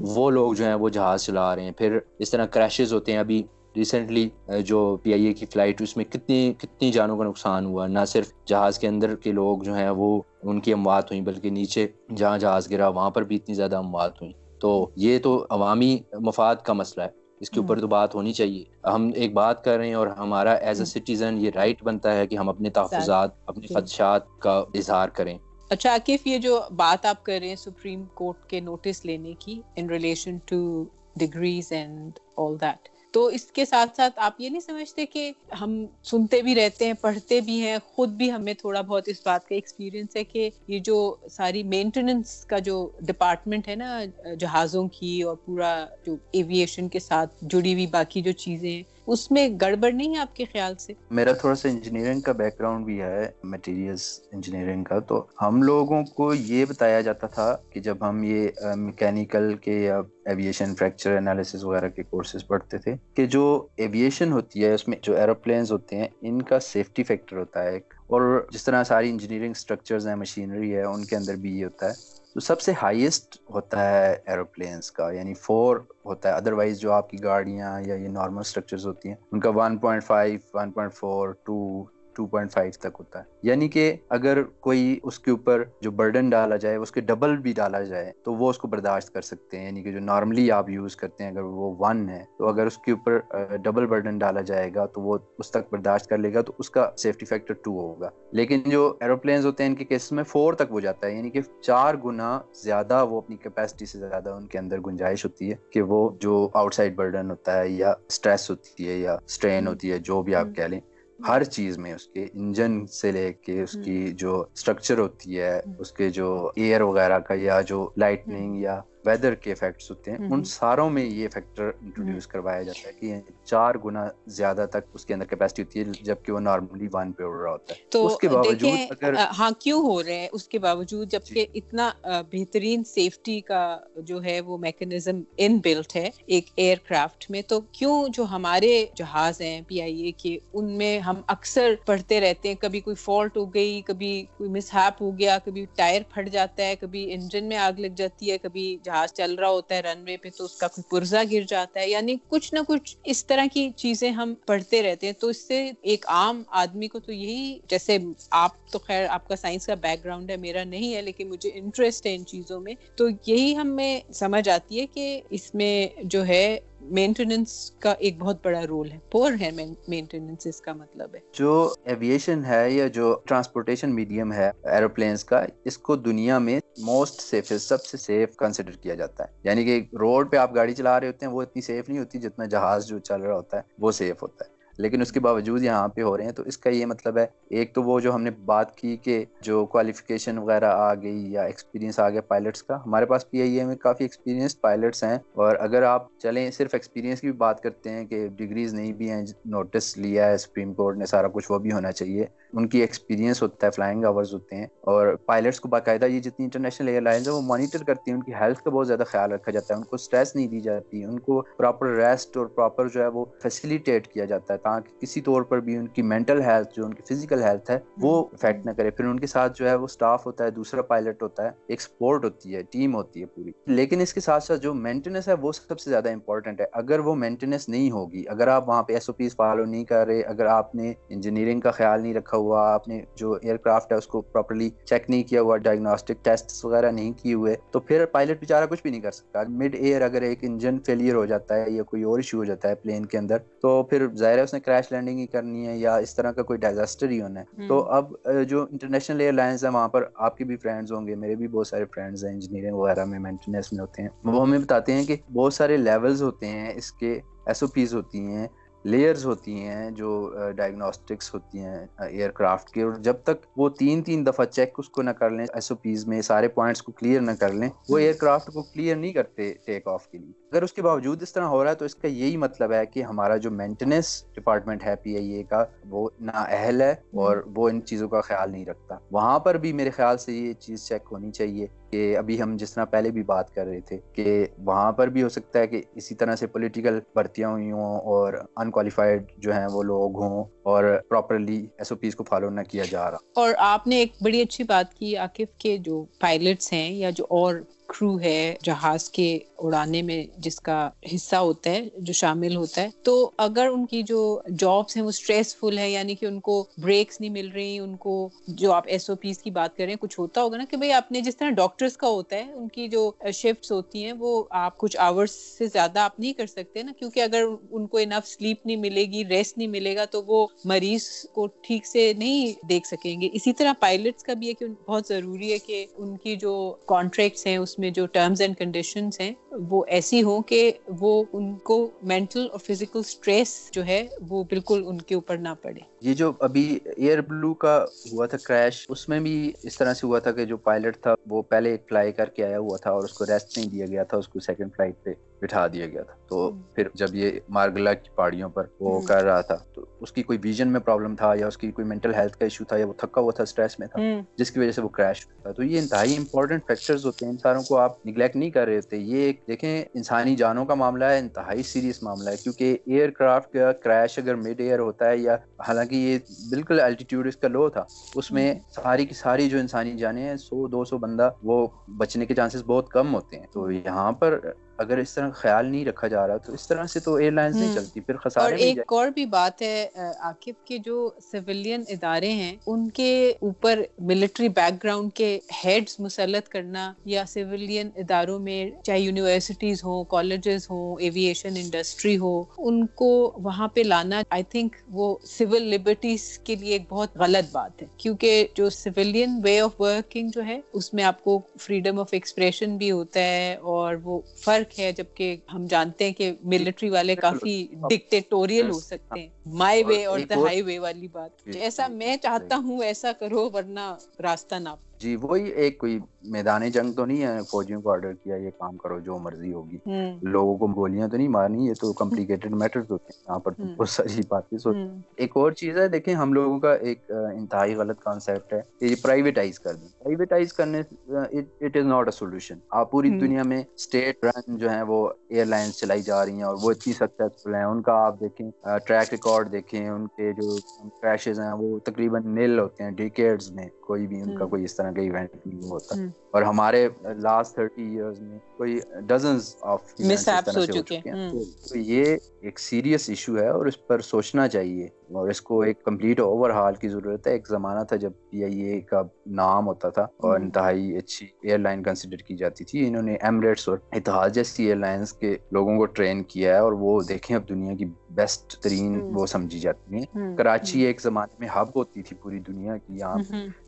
وہ لوگ جو ہیں وہ جہاز چلا رہے ہیں۔ پھر اس طرح کریشز ہوتے ہیں۔ ابھی ریسنٹلی جو پی آئی اے کی فلائٹ اس میں کتنی کتنی جانوں کا نقصان ہوا؟ نہ صرف جہاز کے اندر کے لوگ جو ہیں وہ ان کی اموات ہوئیں بلکہ نیچے جہاں جہاز گرا وہاں پر بھی اتنی زیادہ اموات ہوئیں۔ تو یہ تو عوامی مفاد کا مسئلہ ہے۔ اس کے اوپر تو بات ہونی چاہیے۔ ہم ایک بات کر رہے ہیں اور ہمارا ایز اے سٹیزن یہ رائٹ بنتا ہے کہ ہم اپنے تحفظات اپنے جی۔ خدشات کا اظہار کریں۔ اچھا عاقف یہ جو بات آپ کر رہے ہیں سپریم کورٹ کے نوٹس لینے کی in relation to degrees and all that تو اس کے ساتھ ساتھ آپ یہ نہیں سمجھتے کہ ہم سنتے بھی رہتے ہیں، پڑھتے بھی ہیں، خود بھی ہمیں تھوڑا بہت اس بات کا ایکسپیرینس ہے کہ یہ جو ساری مینٹیننس کا جو ڈپارٹمنٹ ہے نا، جہازوں کی اور پورا جو ایویشن کے ساتھ جڑی ہوئی باقی جو چیزیں اس میں گڑبڑ نہیں ہے آپ کے خیال سے؟ میرا تھوڑا سا انجینئرنگ کا بیک گراؤنڈ بھی ہے مٹیریلز انجینئرنگ کا، تو ہم لوگوں کو یہ بتایا جاتا تھا کہ جب ہم یہ میکینیکل کے یا ایویشن فریکچر انالیسس وغیرہ کے کورسز پڑھتے تھے، کہ جو ایویشن ہوتی ہے، اس میں جو ایروپلینز ہوتے ہیں، ان کا سیفٹی فیکٹر ہوتا ہے اور جس طرح ساری انجینئرنگ اسٹرکچرز ہیں مشینری ہے، ان کے اندر بھی یہ ہوتا ہے۔ تو سب سے ہائیسٹ ہوتا ہے ایروپلینس کا یعنی فور ہوتا ہے۔ ادروائز جو آپ کی گاڑیاں یا یہ نارمل اسٹرکچرز ہوتی ہیں، ان کا one point five one point four two 2.5 تک ہوتا ہے۔ یعنی کہ اگر کوئی اس کے اوپر جو برڈن ڈالا جائے اس کے ڈبل بھی ڈالا جائے تو وہ اس کو برداشت کر سکتے ہیں۔ یعنی کہ جو نارملی آپ یوز کرتے ہیں اگر وہ ون ہے تو اگر اس کے اوپر ڈبل برڈن ڈالا جائے گا تو وہ اس تک برداشت کر لے گا تو اس کا سیفٹی فیکٹر ٹو ہوگا۔ لیکن جو ایروپلینز ہوتے ہیں ان کے کیس میں فور تک ہو جاتا ہے۔ یعنی کہ چار گنا زیادہ وہ اپنی کیپیسٹی سے زیادہ ان کے اندر گنجائش ہوتی ہے کہ وہ جو آؤٹ سائڈ برڈن ہوتا ہے یا اسٹریس ہوتی ہے یا اسٹرین ہوتی ہے جو بھی آپ کہہ لیں ہر چیز میں اس کے انجن سے لے کے اس کی جو اسٹرکچر ہوتی ہے اس کے جو ایئر وغیرہ کا یا جو لائٹنگ یا ویدر کے افیکٹس ہوتے ہیں ان ساروں میں یہ فیکٹر انٹروڈیوس کروایا جاتا ہے کہ چار گنا زیادہ تک اس کے اندر کیپیسٹی ہوتی ہے جبکہ وہ نارملی ون پہ اڑ رہا ہوتا ہے۔ تو اس کے باوجود اگر ہاں کیوں ہو رہے ہیں؟ اس کے باوجود جبکہ جی۔ اتنا بہترین سیفٹی کا جو ہے وہ میکنزم ان بلٹ ہے ایک ایئر کرافٹ میں تو کیوں جو ہمارے جہاز ہیں پی آئی اے کے ان میں ہم اکثر پڑھتے رہتے ہیں کبھی کوئی فالٹ ہو گئی کبھی کوئی مس ہیپ ہو گیا کبھی ٹائر پھٹ جاتا ہے کبھی انجن میں آگ لگ جاتی ہے کبھی جہاز چل رہا ہوتا ہے رن وے پہ تو اس کا کوئی پرزا گر جاتا ہے یعنی کچھ نہ کچھ اس طرح کی چیزیں ہم پڑھتے رہتے ہیں۔ تو اس سے ایک عام آدمی کو تو یہی، جیسے آپ تو خیر آپ کا سائنس کا بیک گراؤنڈ ہے، میرا نہیں ہے، لیکن مجھے انٹرسٹ ہے ان چیزوں میں۔ تو یہی ہمیں سمجھ آتی ہے کہ اس میں جو ہے مینٹیننس کا ایک بہت بڑا رول ہے۔ پور ہے مینٹیننس اس کا مطلب ہے۔ جو ایویشن ہے یا جو ٹرانسپورٹیشن میڈیم ہے ایروپلینس کا، اس کو دنیا میں موسٹ سیف سب سے سیف کنسیڈر کیا جاتا ہے۔ یعنی کہ روڈ پہ آپ گاڑی چلا رہے ہوتے ہیں، وہ اتنی سیف نہیں ہوتی جتنا جہاز جو چل رہا ہوتا ہے، وہ سیف ہوتا ہے۔ لیکن اس کے باوجود یہاں پہ ہو رہے ہیں، تو اس کا یہ مطلب ہے، ایک تو وہ جو ہم نے بات کی کہ جو کوالیفیکیشن وغیرہ آ گئی یا ایکسپیرینس آ گیا پائلٹس کا، ہمارے پاس پی آئی اے میں کافی ایکسپیرینس پائلٹس ہیں۔ اور اگر آپ چلیں صرف ایکسپیرینس کی بھی بات کرتے ہیں کہ ڈگریز نہیں بھی ہیں نوٹس لیا ہے سپریم کورٹ نے سارا کچھ، وہ بھی ہونا چاہیے۔ ان کی ایکسپیرینس ہوتا ہے فلائنگ آورز ہوتے ہیں اور پائلٹس کو باقاعدہ یہ جتنی انٹرنیشنل ایئر لائنز ہیں وہ مانیٹر کرتی ہیں، ان کی ہیلتھ کا بہت زیادہ خیال رکھا جاتا ہے، ان کو اسٹریس نہیں دی جاتی، ان کو پراپر ریسٹ اور پراپر جو ہے وہ فیسیلیٹیٹ کیا جاتا ہے تاکہ کسی طور پر بھی ان کی مینٹل ہیلتھ جو ان کی فزیکل ہیلتھ ہے وہ افیکٹ نہ کرے۔ پھر ان کے ساتھ جو ہے وہ اسٹاف ہوتا ہے، دوسرا پائلٹ ہوتا ہے، ایک سپورٹ ہوتی ہے ٹیم ہوتی ہے پوری۔ لیکن اس کے ساتھ ساتھ جو مینٹیننس ہے وہ سب سے زیادہ امپورٹنٹ ہے۔ اگر وہ مینٹیننس نہیں ہوگی، اگر آپ وہاں پہ ایس او پیز فالو نہیں کر رہے، اگر آپ نے انجینئرنگ کا خیال نہیں رکھا ہوا آپ نے جو ایئر کرافٹ ہے اس کو پراپرلی چیک نہیں کیا ہوا ڈائگنوسٹک ٹیسٹ وغیرہ نہیں کیے ہوئے تو پھر پائلٹ بیچارہ کچھ بھی نہیں کر سکتا۔ مڈ ایئر اگر ایک انجن فیلئر ہو جاتا ہے یا کوئی اور ایشو ہو جاتا ہے پلین کے اندر تو پھر ظاہر ہے اس نے کریش لینڈنگ ہی کرنی ہے یا اس طرح کا کوئی ڈیزاسٹر ہی ہونا ہے۔ تو اب جو انٹرنیشنل ایئر لائنس ہیں وہاں پر آپ کے بھی فرینڈز ہوں گے۔ میرے بھی بہت سارے فرینڈز ہیں انجینئرنگ وغیرہ میں مینٹیننس میں ہوتے ہیں۔ وہ ہمیں بتاتے ہیں کہ بہت سارے لیولز ہوتے ہیں اس کے ایس او پیز ہوتی ہیں۔ لیئرز ہوتی ہیں جو ڈائگنوسٹکس ہوتی ہیں ایئر کرافٹ کے اور جب تک وہ تین تین دفعہ چیک اس کو نہ کر لیں ایس او پیز میں سارے پوائنٹس کو کلیئر نہ کر لیں وہ ایئر کرافٹ کو کلیئر نہیں کرتے ٹیک آف کے لیے۔ اگر اس کے باوجود اس طرح ہو رہا ہے تو اس کا یہی مطلب ہے کہ ہمارا جو مینٹیننس ڈپارٹمنٹ ہے پی آئی اے کا وہ نا اہل ہے اور وہ ان چیزوں کا خیال نہیں رکھتا۔ وہاں پر بھی میرے خیال سے یہ چیز چیک ہونی چاہیے کہ ابھی ہم جس طرح پہلے بھی بات کر رہے تھے کہ وہاں پر بھی ہو سکتا ہے کہ اسی طرح سے پولیٹیکل بھرتیاں ہوئی ہوں اور انکوالیفائڈ جو ہیں وہ لوگ ہوں اور پراپرلی ایس او پیز کو فالو نہ کیا جا رہا۔ اور آپ نے ایک بڑی اچھی بات کی عاقف کے جو پائلٹس ہیں یا جو اور کرو ہے جہاز کے اڑانے میں جس کا حصہ ہوتا ہے، جو شامل ہوتا ہے۔ تو اگر ان کی جو جابس ہیں وہ اسٹریس فل ہے یعنی کہ ان کو بریکس نہیں مل رہی، ان کو جو آپ ایس او پیز کی بات کر رہے ہیں، کچھ ہوتا ہوگا نا کہ بھائی آپ نے جس طرح ڈاکٹرس کا ہوتا ہے، ان کی جو شفٹس ہوتی ہیں وہ آپ کچھ آورس سے زیادہ آپ نہیں کر سکتے نا۔ کیونکہ اگر ان کو انف سلیپ نہیں ملے گی ریسٹ نہیں ملے گا، تو وہ مریض کو ٹھیک سے نہیں دیکھ سکیں گے۔ اسی طرح پائلٹس کا بھی ہے کہ بہت ضروری ہے کہ ان کی جو کانٹریکٹس ہیں، اس میں جو ٹرمز اینڈ کنڈیشنز ہیں، وہ ایسی ہوں کہ وہ ان کو مینٹل اور فزیکل اسٹریس جو ہے، وہ بالکل ان کے اوپر نہ پڑے۔ یہ جو ابھی ایئر بلو کا ہوا تھا کریش اس میں بھی اس طرح سے ہوا تھا کہ جو پائلٹ تھا، وہ پہلے ایک فلائی کر کے آیا ہوا تھا اور اس کو ریسٹ نہیں دیا گیا تھا، اس کو سیکنڈ فلائٹ پہ۔ بٹھا دیا گیا تھا۔ تو پھر جب یہ مارگلا کی پہاڑیوں پر وہ کر رہا تھا تو اس کی کوئی ویژن میں پرابلم تھا یا اس کی کوئی مینٹل ہیلتھ کا ایشو تھا یا وہ تھکا ہوا تھا اسٹریس میں تھا جس کی وجہ سے وہ کریش ہوا تھا۔ تو یہ انتہائی امپورٹنٹ فیکٹرز ہوتے ہیں۔ ان ساروں کو آپ نگلیکٹ نہیں کر رہے ہوتے یہ ایک دیکھیں انسانی جانوں کا معاملہ ہے انتہائی سیریس معاملہ ہے۔ کیونکہ ایئر کرافٹ کا کریش اگر مڈ ایئر ہوتا ہے یا حالانکہ یہ بالکل الٹیٹیوڈ اس کا لو تھا اس میں ساری کی ساری جو انسانی جانیں ہیں سو دو سو بندہ وہ بچنے کے چانسز بہت کم ہوتے ہیں۔ تو یہاں پر اگر اس طرح خیال نہیں رکھا جا رہا تو اس طرح سے تو ایئر لائنز نہیں چلتی پھر خسارے اور ایک اور بھی بات ہے عاقب کے جو سویلین ادارے ہیں ان کے اوپر ملٹری بیک گراؤنڈ کے ہیڈز مسلط کرنا یا سویلین اداروں میں چاہے یونیورسٹیز ہوں کالجز ہوں ایویشن انڈسٹری ہو ان کو وہاں پہ لانا آئی تھنک وہ سول لبرٹیز کے لیے ایک بہت غلط بات ہے۔ کیونکہ جو سویلین وے آف ورکنگ جو ہے اس میں آپ کو فریڈم آف ایکسپریشن بھی ہوتا ہے اور وہ فرق فرق ہے جبکہ ہم جانتے ہیں کہ ملٹری والے کافی ڈکٹیٹوریل ہو سکتے ہیں۔ مائی وے اور دا ہائی وے والی بات۔ ایسا میں چاہتا ہوں ایسا کرو ورنہ راستہ نہ جی وہی ایک کوئی میدان جنگ تو نہیں ہے فوجیوں کو آرڈر کیا یہ کام کرو جو مرضی ہوگی۔ لوگوں کو گولیاں تو نہیں مارنی یہ تو کمپلیکیٹڈ میٹرز ہوتے ہیں۔ یہاں پر بہت ساری باتیں ایک اور چیز ہے دیکھیں ہم لوگوں کا ایک انتہائی غلط کانسیپٹ ہے۔ کہ یہ پرائیویٹائز کر دیں۔ پرائیویٹائز کرنے it is not a solution آپ پوری دنیا میں اسٹیٹ رن جو ہیں وہ ایئر لائنس چلائی جا رہی ہیں اور وہ اتنی سکسیزفل ہیں۔ ان کا آپ دیکھیں ٹریک ریکارڈ دیکھیں ان کے جو کریشز ہیں وہ تقریباً نیل ہوتے ہیں ڈیکیڈز میں۔ کوئی بھی ان کا کوئی اس طرح کا ایونٹ نہیں ہوتا۔ اور ہمارے لاسٹ تھرٹی ایئرز میں کوئی ڈزنز آف ہو چکے ہیں۔ تو یہ ایک سیریس ایشو ہے اور اس پر سوچنا چاہیے اور اس کو ایک کمپلیٹ اوور ہال کی ضرورت ہے۔ ایک زمانہ تھا جب پی آئی اے کا نام ہوتا تھا اور انتہائی اچھی ایئر لائن کنسیڈر کی جاتی تھی۔ انہوں نے ایمریٹس اور اتحاد جیسی ایئر لائنس کے لوگوں کو ٹرین کیا ہے اور وہ دیکھیں اب دنیا کی بیسٹ ترین وہ سمجھی جاتی ہیں۔ کراچی ایک زمانے میں ہب ہوتی تھی پوری دنیا کی یہاں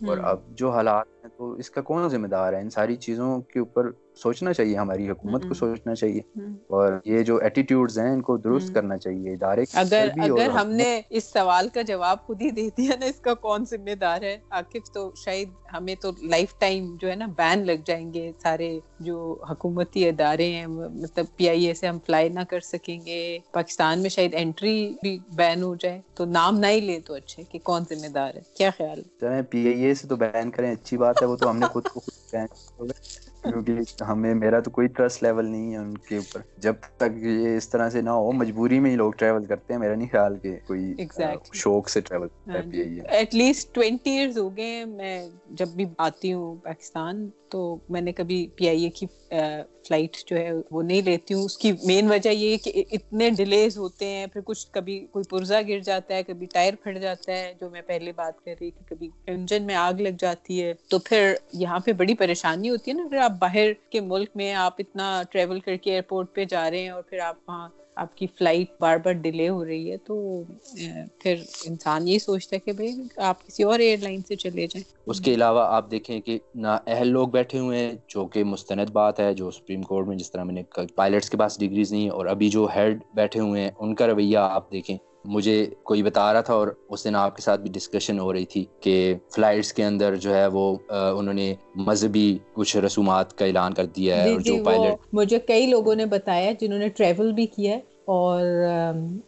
اور اب جو حالات تو اس کا کون ذمہ دار ہے؟ ان ساری چیزوں کے اوپر سوچنا چاہیے ہماری حکومت کو سوچنا چاہیے۔ اور یہ جو ایٹیٹیوڈز ہیں ان کو درست کرنا چاہیے ادارے اگر اگر ہم نے اس سوال کا جواب خود ہی دے دیا نا اس کا کون ذمہ دار ہے؟ عاقف تو شاید ہمیں تو لائف ٹائم جو ہے نا بین لگ جائیں گے۔ سارے جو حکومتی ادارے ہیں مطلب پی آئی اے سے ہم فلائی نہ کر سکیں گے۔ پاکستان میں شاید انٹری بھی بین ہو جائے۔ تو نام نہ ہی لے تو اچھے کہ کون ذمہ دار ہے؟ کیا خیال پی آئی اے سے تو بین کریں اچھی بات ہے وہ تو ہم نے خود کو کیونکہ ہمیں میرا تو کوئی ٹرسٹ لیول نہیں ہے ان کے اوپر۔ جب تک یہ اس طرح سے نہ ہو مجبوری میں ہی لوگ ٹریول کرتے ہیں میرا نہیں خیال کہ کوئی شوق سے travel at least twenty years ہو گئے میں جب بھی آتی ہوں پاکستان تو میں نے کبھی پی آئی اے کی فلائٹ جو ہے وہ نہیں لیتی ہوں۔ اس کی مین وجہ یہ ہے کہ اتنے ڈیلیز ہوتے ہیں، پھر کچھ کبھی کوئی پرزا گر جاتا ہے، کبھی ٹائر پھٹ جاتا ہے، جو میں پہلے بات کر رہی تھی، کبھی انجن میں آگ لگ جاتی ہے۔ تو پھر یہاں پہ بڑی پریشانی ہوتی ہے نا۔ اگر آپ باہر کے ملک میں آپ اتنا ٹریول کر کے ایئرپورٹ پہ جا رہے ہیں اور پھر آپ وہاں آپ کی فلائٹ بار بار ڈیلے ہو رہی ہے تو پھر انسان یہی سوچتا ہے کہ بھائی آپ کسی اور ایئر لائن سے چلے جائیں۔ اس کے علاوہ آپ دیکھیں کہ نہ اہل لوگ بیٹھے ہوئے ہیں، جو کہ مستند بات ہے، جو سپریم کورٹ میں جس طرح میں نے پائلٹس کے پاس ڈگریز نہیں اور ابھی جو ہیڈ بیٹھے ہوئے ہیں، ان کا رویہ آپ دیکھیں۔ مجھے کوئی بتا رہا تھا اور اس دن آپ کے ساتھ بھی ڈسکشن ہو رہی تھی کہ فلائٹس کے اندر جو ہے وہ انہوں نے مذہبی کچھ رسومات کا اعلان کر دیا ہے جی، جو پائلٹ جی، مجھے کئی لوگوں نے بتایا جنہوں نے ٹریول بھی کیا ہے اور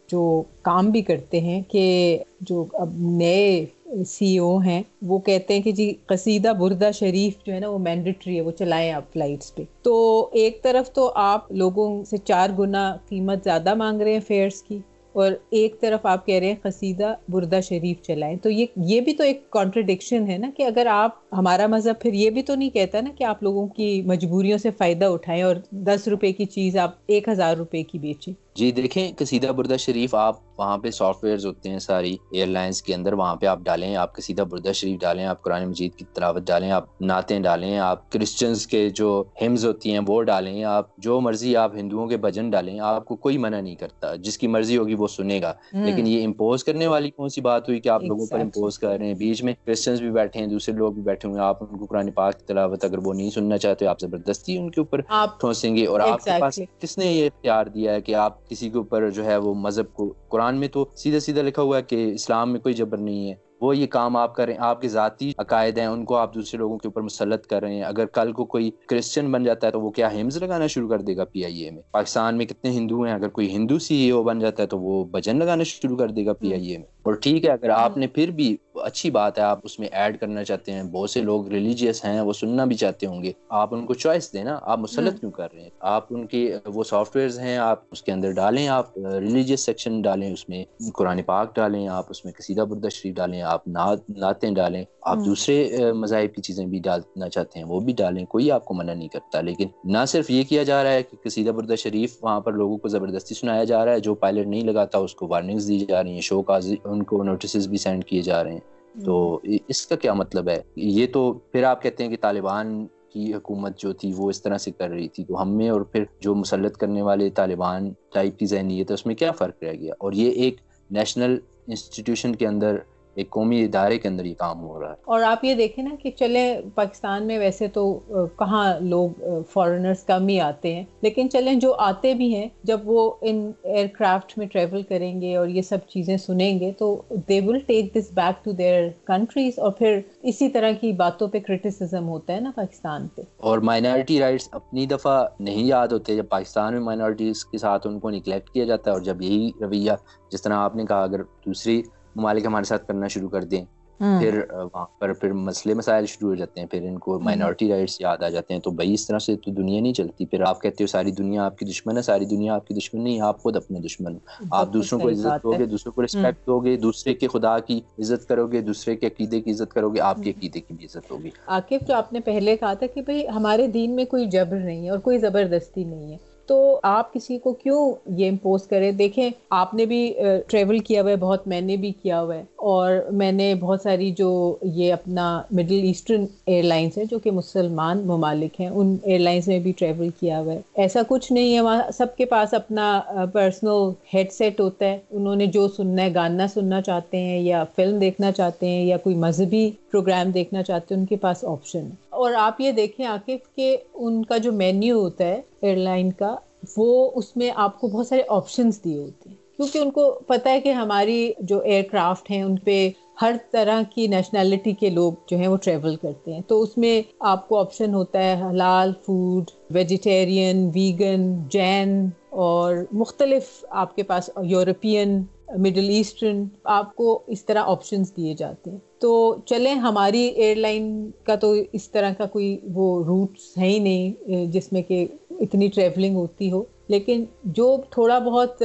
جو کام بھی کرتے ہیں کہ جو اب نئے سی او ہیں وہ کہتے ہیں کہ جی قصیدہ بردہ شریف جو ہے نا وہ مینڈیٹری ہے وہ چلائیں آپ فلائٹس پہ۔ تو ایک طرف تو آپ لوگوں سے چار گنا قیمت زیادہ مانگ رہے ہیں فیئرس کی۔ اور ایک طرف آپ کہہ رہے ہیں قصیدہ بردہ شریف چلائیں، تو یہ یہ بھی تو ایک کانٹرڈکشن ہے نا کہ اگر آپ ہمارا مذہب پھر یہ بھی تو نہیں کہتا نا کہ آپ لوگوں کی مجبوریوں سے فائدہ اٹھائیں اور دس روپے کی چیز آپ ایک ہزار روپے کی بیچیں۔ جی دیکھیں کسیدہ بردہ شریف آپ وہاں پہ سافٹ ویئرز ہوتے ہیں ساری ایئر لائنس کے اندر وہاں پہ آپ ڈالیں آپ کسیدہ بردہ شریف ڈالیں آپ قرآن مجید کی تلاوت ڈالیں آپ نعتیں ڈالیں آپ کرسچنز کے جو ہمز ہوتی ہیں وہ ڈالیں آپ جو مرضی آپ ہندوؤں کے بھجن ڈالیں آپ کو کوئی منع نہیں کرتا جس کی مرضی ہوگی وہ سنے گا۔ لیکن یہ امپوز کرنے والی کون سی بات ہوئی کہ آپ لوگوں پر امپوز کر رہے ہیں؟ بیچ میں کرسچنز بھی بیٹھے ہیں دوسرے لوگ بھی بیٹھے ہوئے ہیں آپ ان کو قرآن پاک کی تلاوت اگر وہ نہیں سننا چاہتے آپ زبردستی ان کے اوپر ٹھونسیں گے اور آپ کے پاس کس نے یہ اختیار دیا ہے کہ آپ کسی کے اوپر جو ہے وہ مذہب کو قرآن میں تو سیدھا سیدھا لکھا ہوا ہے کہ اسلام میں کوئی جبر نہیں ہے۔ وہ یہ کام آپ کریں، آپ کے ذاتی عقائد ہیں، ان کو آپ دوسرے لوگوں کے اوپر مسلط کر رہے ہیں۔ اگر کل کو کوئی کرسچن بن جاتا ہے تو وہ کیا ہیمز لگانا شروع کر دے گا پی آئی اے میں؟ پاکستان میں کتنے ہندو ہیں؟ اگر کوئی ہندو سی اے او بن جاتا ہے تو وہ بجن لگانا شروع کر دے گا پی آئی اے میں۔ اور ٹھیک ہے اگر آپ نے پھر بھی اچھی بات ہے آپ اس میں ایڈ کرنا چاہتے ہیں۔ بہت سے لوگ ریلیجیس ہیں وہ سننا بھی چاہتے ہوں گے۔ آپ ان کو چوائس دیں نا آپ مسلط کیوں کر رہے ہیں؟ آپ ان کی وہ سافٹ ویئرز ہیں آپ اس کے اندر ڈالیں آپ ریلیجیس سیکشن ڈالیں اس میں قرآن پاک ڈالیں آپ اس میں کسیدہ بردہ شریف ڈالیں آپ نعتیں ڈالیں۔ آپ دوسرے مذاہب کی چیزیں بھی ڈالنا چاہتے ہیں وہ بھی ڈالیں۔ کوئی آپ کو منع نہیں کرتا لیکن نہ صرف یہ کیا جا رہا ہے کہ کسیدہ بردہ شریف وہاں پر لوگوں کو زبردستی سنایا جا رہا ہے جو پائلٹ نہیں لگاتا اس کو وارننگز دی جا رہی ہیں شو کا ان کو نوٹسز بھی سینڈ کیے جا رہے ہیں۔ تو اس کا کیا مطلب ہے؟ یہ تو پھر آپ کہتے ہیں کہ طالبان کی حکومت جو تھی وہ اس طرح سے کر رہی تھی۔ تو ہم میں اور پھر جو مسلط کرنے والے طالبان ٹائپ کی ذہنیت ہے اس میں کیا فرق رہ گیا؟ اور یہ ایک نیشنل انسٹیٹیوشن کے اندر ایک قومی ادارے کے اندر یہ کام ہو رہا ہے۔ اور آپ یہ دیکھیں نا کہ چلے پاکستان میں ویسے تو کہاں لوگ فارنرز کم ہی آتے ہیں لیکن چلیں جو آتے بھی ہیں جب وہ ان ایئر کرافٹ میں ٹریول کریں گے اور یہ سب چیزیں سنیں گے تو they will take this back to their countries اور پھر اسی طرح کی باتوں پہ کرٹیسزم ہوتا ہے نا پاکستان پہ۔ اور مائنارٹی رائٹس اپنی دفعہ نہیں یاد ہوتے جب پاکستان میں مائنارٹیز کے ساتھ ان کو نگلیکٹ کیا جاتا ہے اور جب یہی رویہ جس طرح آپ نے کہا اگر دوسری ممالک ہمارے ساتھ کرنا شروع کر دیں۔ پھر وہاں پر پھر مسئلے مسائل شروع ہو جاتے ہیں۔ پھر ان کو مائنورٹی رائٹس یاد آ جاتے ہیں۔ تو بھائی اس طرح سے تو دنیا نہیں چلتی۔ پھر آپ کہتے ہو ساری دنیا آپ کی دشمن ہے ساری دنیا آپ کی دشمن نہیں آپ خود اپنے دشمن ہو۔ آپ دوسروں کو عزت دو گے دوسروں کو رسپیکٹ دو گے دوسرے کے خدا کی عزت کرو گے دوسرے کے عقیدے کی عزت کرو گے آپ کے عقیدے کی بھی عزت ہوگی۔ عاقب جو آپ نے پہلے کہا تھا کہ بھائی ہمارے دین میں کوئی جبر نہیں ہے اور کوئی زبردستی نہیں ہے۔ تو آپ کسی کو کیوں یہ امپوز کریں؟ دیکھیں، آپ نے بھی ٹریول کیا ہوا ہے، بہت میں نے بھی کیا ہوا ہے، اور میں نے بہت ساری جو یہ اپنا مڈل ایسٹرن ایئر لائنس ہیں، جو کہ مسلمان ممالک ہیں، ان ایئر لائنس میں بھی ٹریول کیا ہوا ہے۔ ایسا کچھ نہیں ہے، وہاں سب کے پاس اپنا پرسنل ہیڈ سیٹ ہوتا ہے۔ انہوں نے جو سننا ہے، گانا سننا چاہتے ہیں، یا فلم دیکھنا چاہتے ہیں، یا کوئی مذہبی پروگرام دیکھنا چاہتے ہیں، ان کے پاس آپشن ہے۔ اور آپ یہ دیکھیں عاقف کہ ان کا جو مینیو ہوتا ہے ایئر لائن کا، وہ اس میں آپ کو بہت سارے آپشنس دیے ہوتے ہیں۔ کیونکہ ان کو پتہ ہے کہ ہماری جو ایئر کرافٹ ہیں، ان پہ ہر طرح کی نیشنلٹی کے لوگ جو ہیں وہ ٹریول کرتے ہیں۔ تو اس میں آپ کو آپشن ہوتا ہے حلال فوڈ ویجیٹیرین ویگن جین اور مختلف آپ کے پاس یورپین مڈل ایسٹرن، آپ کو اس طرح آپشنس دیے جاتے ہیں۔ تو چلیں، ہماری ایئر لائن کا تو اس طرح کا کوئی وہ روٹس ہے ہی نہیں، جس میں کہ اتنی ٹریولنگ ہوتی ہو۔ لیکن جو تھوڑا بہت،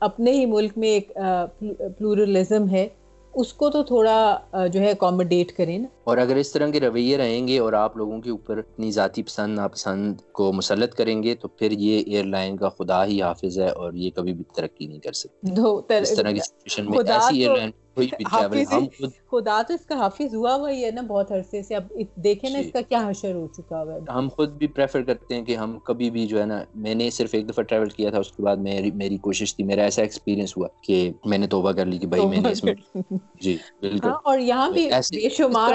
اپنے ہی ملک میں ایک پلورلزم ہے اس کو تو تھوڑا جو ہے اکوموڈیٹ کریں نا۔ اور اگر اس طرح کے رویے رہیں گے اور آپ لوگوں کے اوپر اپنی ذاتی پسند ناپسند کو مسلط کریں گے تو پھر یہ ایئر لائن کا خدا ہی حافظ ہے اور یہ کبھی بھی ترقی نہیں کر سکتی۔ اس طرح کی سچویشن میں ایسی ایئر لائن خدا تو اس کا حافظ ہوا ہوا ہی ہے نا بہت عرصے سے۔ اب دیکھیں نا اس کا کیا حشر ہو چکا ہوا ہے۔ ہم خود بھی پریفر کرتے ہیں کہ ہم کبھی بھی جو ہے نا میں نے صرف ایک دفعہ ٹریول کیا تھا اس کے بعد میری میری کوشش تھی میرا ایسا ایکسپیرینس ہوا کہ میں نے توبہ کر لی کہ بھائی میں نے اس میں جی بالکل۔ اور یہاں بھی بے شمار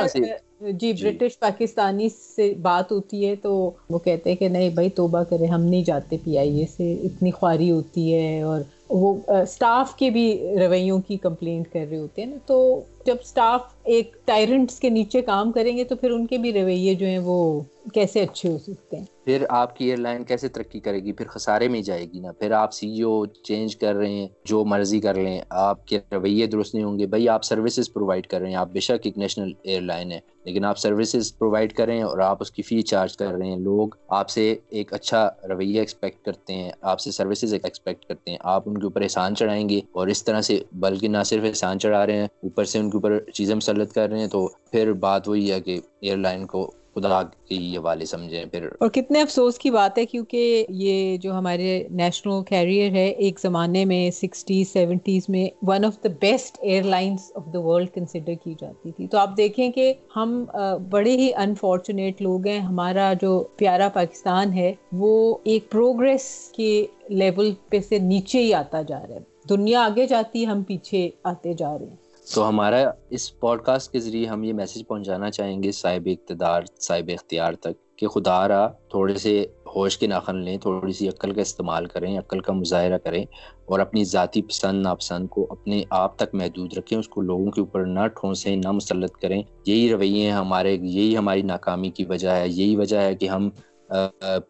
جی۔ برٹش پاکستانی سے بات ہوتی ہے تو وہ کہتے ہیں کہ نہیں بھائی توبہ کرے ہم نہیں جاتے پی آئی اے سے اتنی خواری ہوتی ہے اور وہ اسٹاف کے بھی رویوں کی کمپلینٹ کر رہے ہوتے ہیں نا، تو جب اسٹاف ایک ٹائرنٹس کے نیچے کام کریں گے تو پھر ان کے بھی رویے جو ہیں وہ کیسے اچھے ہو سکتے ہیں؟ پھر آپ کی ایئر لائن کیسے ترقی کرے گی؟ پھر خسارے میں جائے گی نا۔ پھر آپ سی او چینج کر رہے ہیں، جو مرضی کر لیں۔ آپ کے رویے درست نہیں ہوں گے۔ بھائی آپ سروسز پرووائڈ کر رہے ہیں۔ آپ بے شک ایک نیشنل ایئر لائن ہے لیکن آپ سروسز پرووائڈ کریں اور آپ اس کی فی چارج کر رہے ہیں۔ لوگ آپ سے ایک اچھا رویہ ایکسپیکٹ کرتے ہیں، آپ سے سروسز ایکسپیکٹ کرتے ہیں۔ آپ ان کے اوپر احسان چڑھائیں گے اور اس طرح سے، بلکہ نہ صرف احسان چڑھا رہے ہیں، اوپر سے ان کے اوپر چیزیں مسلط کر رہے ہیں۔ تو پھر بات وہی ہے کہ ایئر لائن کو خدا کے حوالے سمجھیں، پھر اور کتنے افسوس کی بات ہے کیونکہ یہ جو ہمارے نیشنل کیریئر ہے، ایک زمانے میں سکسٹیز، سیونٹیز میں one of the best airlines of the world consider کی جاتی تھی۔ تو آپ دیکھیں کہ ہم بڑے ہی انفارچونیٹ لوگ ہیں۔ ہمارا جو پیارا پاکستان ہے، وہ ایک پروگریس کے لیول پہ سے نیچے ہی آتا جا رہا ہے۔ دنیا آگے جاتی ہے ہم پیچھے آتے جا رہے ہیں۔ تو ہمارا اس پوڈ کاسٹ کے ذریعے ہم یہ میسج پہنچانا چاہیں گے صاحب اقتدار، صاحب اختیار تک کہ خدا را تھوڑے سے ہوش کے ناخن لیں، تھوڑی سی عقل کا استعمال کریں، عقل کا مظاہرہ کریں اور اپنی ذاتی پسند، ناپسند کو اپنے آپ تک محدود رکھیں، اس کو لوگوں کے اوپر نہ ٹھونسیں، نہ مسلط کریں۔ یہی رویے ہمارے، یہی ہماری ناکامی کی وجہ ہے، یہی وجہ ہے کہ ہم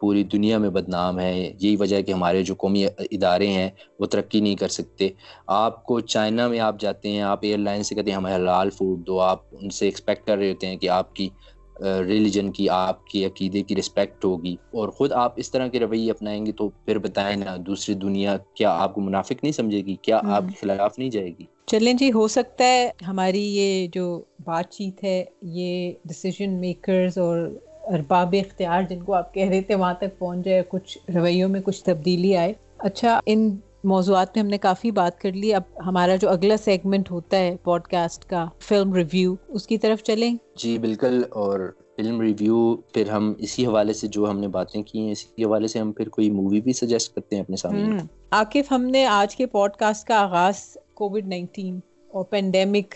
پوری دنیا میں بدنام ہے یہی وجہ ہے کہ ہمارے جو قومی ادارے ہیں وہ ترقی نہیں کر سکتے۔ آپ کو چائنا میں آپ جاتے ہیں آپ ایئر لائن سے کہتے ہیں ہمیں حلال فوڈ دو۔ آپ ان سے ایکسپیکٹ کر رہے ہوتے ہیں کہ آپ کی ریلیجن کی آپ کی عقیدے کی رسپیکٹ ہوگی۔ اور خود آپ اس طرح کے رویے اپنائیں گے تو پھر بتائیں نا دوسری دنیا کیا آپ کو منافق نہیں سمجھے گی؟ کیا آپ کے خلاف نہیں جائے گی؟ چلیں جی ہو سکتا ہے ہماری یہ جو بات چیت ہے یہ ڈسیزن میکرز اور ارباب اختیار جن کو آپ کہہ رہے تھے وہاں تک پہنچ جائے کچھ رویوں میں کچھ تبدیلی آئے۔ اچھا ان موضوعات میں ہم نے کافی بات کر لی۔ اب ہمارا جو اگلا سیگمنٹ ہوتا ہے پوڈ کاسٹ کا فلم ریویو اس کی طرف چلیں۔ جی بالکل۔ اور فلم ریویو پھر ہم اسی حوالے سے جو ہم نے باتیں کی ہیں اسی حوالے سے ہم پھر کوئی مووی بھی سجیسٹ کرتے ہیں اپنے سامنے۔ عاقف ہم نے آج کے پوڈ کاسٹ کا آغاز کووڈ نائنٹین اور پینڈیمک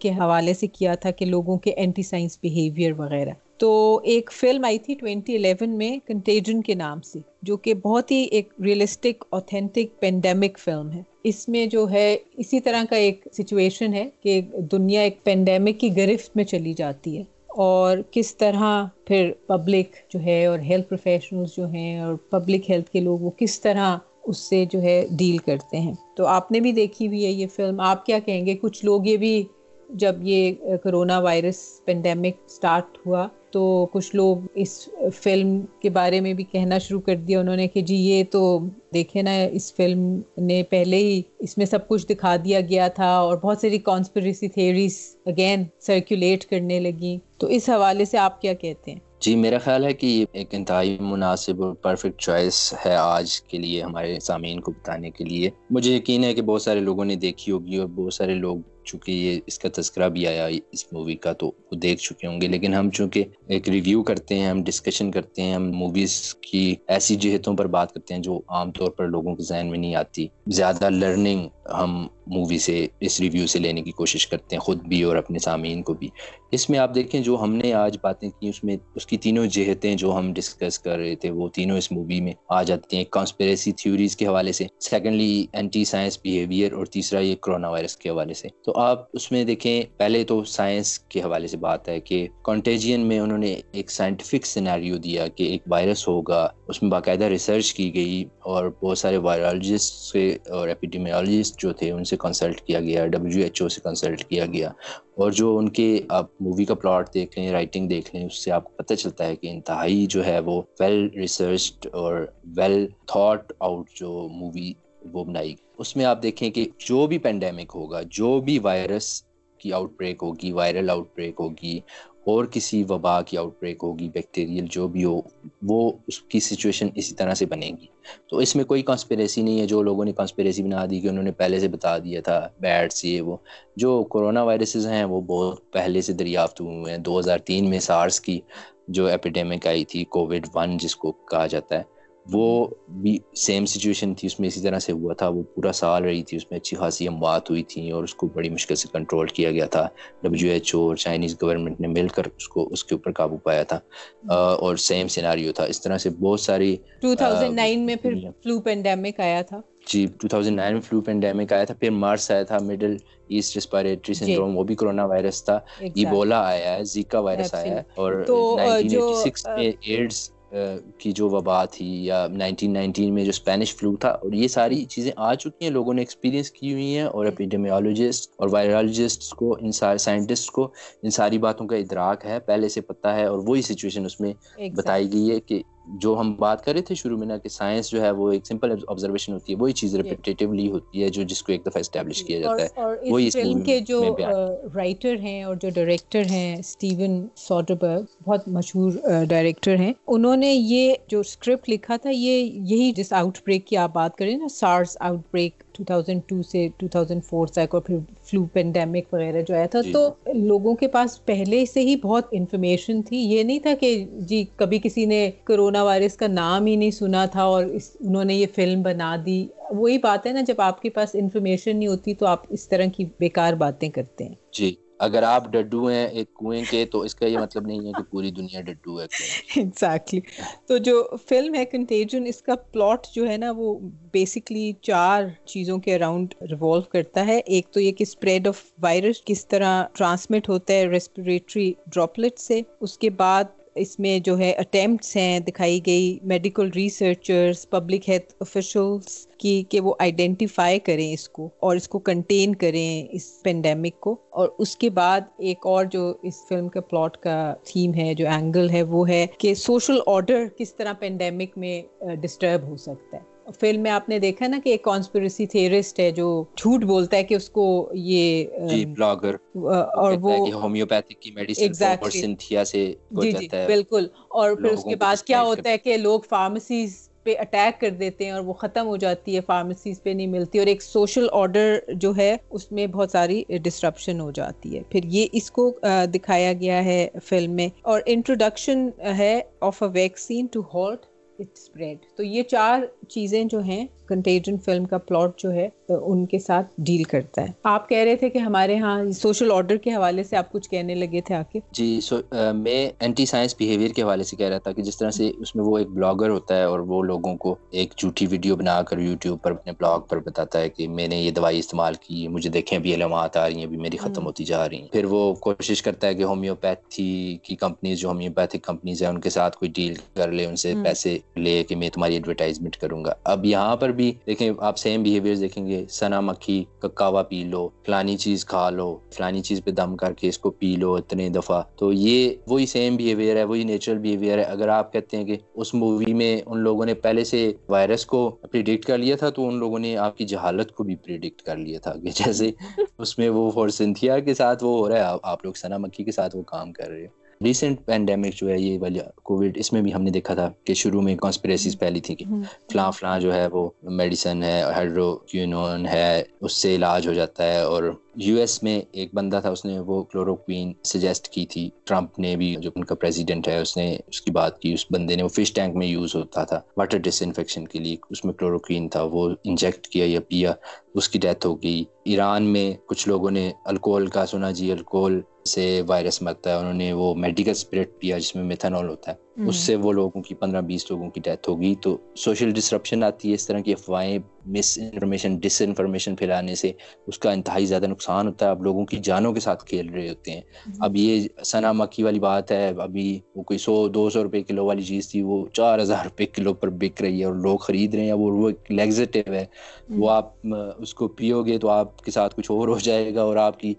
کے حوالے سے کیا تھا کہ لوگوں کے اینٹی سائنس بیہیویئر وغیرہ۔ تو ایک فلم آئی تھی ٹوینٹی الیون میں کنٹیجن کے نام سے، جو کہ بہت ہی ایک ریئلسٹک اوتھینٹک پینڈیمک فلم ہے۔ اس میں جو ہے، اسی طرح کا ایک سچویشن ہے کہ دنیا ایک پینڈیمک کی گرفت میں چلی جاتی ہے۔ اور کس طرح پھر پبلک جو ہے اور ہیلتھ پروفیشنلز جو ہیں اور پبلک ہیلتھ کے لوگ وہ کس طرح اس سے جو ہے ڈیل کرتے ہیں۔ تو آپ نے بھی دیکھی ہوئی ہے یہ فلم آپ کیا کہیں گے؟ کچھ لوگ یہ بھی جب یہ کرونا وائرس پینڈیمک اسٹارٹ ہوا تو کچھ لوگ اس فلم کے بارے میں بھی کہنا شروع کر دیا انہوں نے کہ جی یہ تو دیکھے نا، اس فلم نے پہلے ہی اس میں سب کچھ دکھا دیا گیا تھا اور بہت ساری کانسپریسی تھیریز اگین سرکولیٹ کرنے لگی تو اس حوالے سے آپ کیا کہتے ہیں؟ جی میرا خیال ہے کہ یہ ایک انتہائی مناسب اور پرفیکٹ چوائس ہے آج کے لیے ہمارے سامعین کو بتانے کے لیے۔ مجھے یقین ہے کہ بہت سارے لوگوں نے دیکھی ہوگی اور بہت سارے لوگ چونکہ یہ اس کا تذکرہ بھی آیا اس مووی کا تو وہ دیکھ چکے ہوں گے۔ لیکن ہم چونکہ ایک ریویو کرتے ہیں، ہم ڈسکشن کرتے ہیں، ہم موویز کی ایسی جہتوں پر بات کرتے ہیں جو عام طور پر لوگوں کے ذہن میں نہیں آتی۔ زیادہ لرننگ ہم مووی سے، اس ریویو سے لینے کی کوشش کرتے ہیں، خود بھی اور اپنے سامعین کو بھی۔ اس میں آپ دیکھیں جو ہم نے آج باتیں کی، اس میں اس کی تینوں جہتیں جو ہم ڈسکس کر رہے تھے، وہ تینوں اس مووی میں آ جاتی ہیں۔ کانسپریسی تھیوریز کے حوالے سے سیکنڈلی اینٹی سائنس بیہیویئر اور تیسرا یہ کرونا وائرس کے حوالے سے۔ تو آپ اس میں دیکھیں، پہلے تو سائنس کے حوالے سے بات ہے کہ کانٹیجین میں انہوں نے ایک سائنٹیفک سیناریو دیا کہ ایک وائرس ہوگا۔ اس میں باقاعدہ ریسرچ کی گئی اور بہت سارے وائرالوجسٹ اور ایپیڈیمیولوجسٹ جو تھے، ان سے کنسلٹ کیا گیا ڈبلیو ایچ او سے کنسلٹ کیا گیا اور جو ان کے آپ مووی کا پلاٹ دیکھ لیں رائٹنگ دیکھ لیں اس سے آپ کو پتہ چلتا ہے کہ انتہائی جو ہے وہ ویل ریسرچڈ اور ویل تھاٹ آؤٹ جو مووی وہ بنائی اس میں آپ دیکھیں کہ جو بھی پینڈیمک ہوگا، جو بھی وائرس کی آؤٹ بریک ہوگی وائرل آؤٹ بریک ہوگی اور کسی وبا کی آؤٹ بریک ہوگی بیکٹیریل جو بھی ہو، وہ اس کی سچویشن اسی طرح سے بنے گی۔ تو اس میں کوئی کانسپریسی نہیں ہے، جو لوگوں نے کانسپریسی بنا دی کہ انہوں نے پہلے سے بتا دیا تھا بیٹس یہ وہ۔ جو کرونا وائرسز ہیں، وہ بہت پہلے سے دریافت ہوئے ہیں۔ دو ہزار تین میں سارس کی جو ایپیڈیمک آئی تھی کووڈ ون جس کو کہا جاتا ہے۔ وہ بھی سیم سچویشن تھی اس میں اسی طرح سے ہوا تھا۔ وہ پورا سال رہی تھی اس میں اچھی خاصی اموات ہوئی تھیں اور اس کو بڑی مشکل سے کنٹرول کیا گیا تھا۔ ڈبلیو ایچ او اور چائنیز گورنمنٹ نے مل کر اس کو اس کے اوپر قابو پایا تھا۔ اور سیم سیناریو تھا۔ اس طرح سے بہت ساری 2009 میں پھر فلو پینڈیمک آیا تھا۔ جی 2009 میں فلو پینڈیمک آیا تھا۔ پھر مارس آیا تھا۔ مڈل ایسٹ ریسپائریٹری سنڈروم وہ بھی کرونا وائرس تھا۔ ایبولا آیا ہے زیکا وائرس آیا ہے۔ اور 1986 میں ایڈز کی جو وبا تھی یا نائنٹین نائنٹین میں جو اسپینش فلو تھا اور یہ ساری چیزیں آ چکی ہیں لوگوں نے ایکسپیرینس کی ہوئی ہیں اور اپیڈیمیولوجسٹ اور وائرالوجسٹ کو ان سارے سائنٹسٹ کو ان ساری باتوں کا ادراک ہے پہلے سے پتہ ہے اور وہی سچویشن اس میں بتائی گئی ہے کہ جو ہم بات کر رہے تھے شروع میں نا کہ سائنس جو ہے وہ ایک سمپل آبزرویشن ہوتی ہے وہی چیز ریپیٹیولی ہوتی ہے جو جس کو ایک دفعہ اسٹیبلش کیا جاتا ہے وہی اس فلم کے جو رائٹر ہیں اور جو ڈائریکٹر ہیں اسٹیون سوٹربرگ بہت مشہور ڈائریکٹر ہیں انہوں نے یہ جو اسکرپٹ لکھا تھا یہ یہی جس آؤٹ بریک کی آپ بات کریں نا سارس آؤٹ بریک 2002 سے 2004 تک اور پھر فلو پینڈیمک وغیرہ جو آیا تھا تو لوگوں کے پاس پہلے سے ہی بہت انفارمیشن تھی۔ یہ نہیں تھا کہ جی کبھی کسی نے کرونا وائرس کا نام ہی نہیں سنا تھا اور انہوں نے یہ فلم بنا دی۔ وہی بات ہے نا جب آپ کے پاس انفارمیشن نہیں ہوتی تو آپ اس طرح کی بیکار باتیں کرتے ہیں۔ جی۔ اگر آپ ڈڈو ہیں، ایک کنویں کے، تو اس کا یہ مطلب نہیں ہے کہ پوری دنیا ڈڈو ہے ایگزیکٹلی تو جو فلم ہے کنٹیجن اس کا پلاٹ جو ہے نا، وہ بیسکلی چار چیزوں کے اراؤنڈ ریوالو کرتا ہے۔ ایک تو یہ کہ اسپریڈ آف وائرس کس طرح ٹرانسمٹ ہوتا ہے ریسپریٹری ڈراپلٹ سے۔ اس کے بعد اس میں جو ہے اٹیمپٹس ہیں دکھائی گئی medical researchers public health officials کی کہ وہ آئیڈینٹیفائی کریں اس کو اور اس کو کنٹین کریں اس پینڈیمک کو اور اس کے بعد ایک اور جو اس فلم کا پلاٹ کا تھیم ہے، جو اینگل ہے، وہ ہے کہ سوشل آرڈر کس طرح پینڈیمک میں ڈسٹرب ہو سکتا ہے۔ فلم میں آپ نے دیکھا نا کہ ایک کانسپریسی تھیورسٹ ہے جو جھوٹ بولتا ہے کہ اس کو یہ جی بلاگر اور وہ ہومیوپیتھک کی میڈیسن اور سنتھیا سے جی جی بالکل۔ اور پھر اس کے بعد کیا ہوتا ہے کہ لوگ فارمیسیز پہ اٹیک کر دیتے ہیں اور وہ ختم ہو جاتی ہے فارمیسیز پہ نہیں ملتی اور ایک سوشل آرڈر جو ہے اس میں بہت ساری ڈسٹرپشن ہو جاتی ہے۔ پھر یہ اس کو دکھایا گیا ہے فلم میں اور انٹروڈکشن ہے of a vaccine to halt it spread تو یہ چار چیزیں جو ہیں کنٹیجن فلم کا پلاٹ جو ہے ان کے ساتھ ڈیل کرتا ہے آپ کہہ رہے تھے کہ ہمارے ہاں سوشل آرڈر کے حوالے سے آپ کچھ کہنے لگے تھے آ کے جی میں اینٹی سائنس بیہیویئر کے حوالے سے کہہ رہا تھا کہ جس طرح سے اس میں وہ ایک بلاگر ہوتا ہے اور وہ لوگوں کو ایک جھوٹی ویڈیو بنا کر یوٹیوب پر اپنے بلاگ پر بتاتا ہے کہ میں نے یہ دوائی استعمال کی مجھے دیکھیں ابھی علامات آ رہی ہیں ابھی میری ختم ہوتی جا رہی ہیں۔ پھر وہ کوشش کرتا ہے کہ ہومیوپیتھی کی کمپنیز جو ہومیوپیتھک کمپنیز ہیں ان کے ساتھ کوئی ڈیل کر لے ان سے پیسے لے کہ میں تمہاری ایڈورٹائزمنٹ کروں گا۔ اب یہاں پر بھی دیکھیں آپ سیم بیہیویئر دیکھیں گے سنا مکھی ککاوا پی لو فلانی چیز کھا لو فلانی چیز پہ دم کر کے اس کو پی لو اتنے دفعہ۔ تو یہ وہی سیم بیہیویئر ہے وہی نیچرل بیہیویئر ہے۔ اگر آپ کہتے ہیں کہ اس مووی میں ان لوگوں نے پہلے سے وائرس کو پریڈکٹ کر لیا تھا تو ان لوگوں نے آپ کی جہالت کو بھی پریڈکٹ کر لیا تھا۔ کہ جیسے اس میں وہ فور سنتھیا کے ساتھ وہ ہو رہا ہے آپ لوگ سنا مکھی کے ساتھ وہ کام کر رہے ہیں۔ ریسنٹ پینڈیمک جو ہے یہ والی کووڈ اس میں بھی ہم نے دیکھا تھا کہ شروع میں کانسپریسیز پہلی تھی کہ فلاں فلاں جو ہے وہ میڈیسن ہے ہائیڈرو کیونون ہے اس سے علاج ہو جاتا ہے اور یو ایس میں ایک بندہ تھا، اس نے وہ کلوروکوین سجیسٹ کی تھی۔ ٹرمپ نے بھی جو ان کا پریزیڈنٹ ہے، اس نے اس کی بات کی۔ اس بندے نے وہ فش ٹینک میں یوز ہوتا تھا۔ واٹر ڈس انفیکشن کے لیے اس میں کلوروکوین تھا۔ وہ انجیکٹ کیا یا پیا، اس کی ڈیتھ ہو گئی۔ ایران میں کچھ لوگوں نے الکوہل کا، سنا جی الکوہل سے وائرس مرتا ہے۔ انہوں نے وہ میڈیکل اسپرٹ پیا، جس میں میتھانول ہوتا ہے۔ اس سے وہ لوگوں کی پندرہ بیس لوگوں کی ڈیتھ ہوگی۔ تو سوشل ڈسرپشن آتی ہے اس طرح کی افواہیں مس انفارمیشن ڈس انفارمیشن پھیلانے سے اس کا انتہائی زیادہ نقصان ہوتا ہے۔ اب لوگوں کی جانوں کے ساتھ کھیل رہے ہوتے ہیں۔ اب یہ سنا مکھی والی بات ہے۔ ابھی وہ کوئی سو دو سو روپے کلو والی چیز تھی وہ چار ہزار روپے کلو پر بک رہی ہے اور لوگ خرید رہے ہیں۔ وہ لیگزیٹو ہے۔ وہ آپ اس کو پیو گے تو آپ کے ساتھ کچھ اور ہو جائے گا اور آپ کی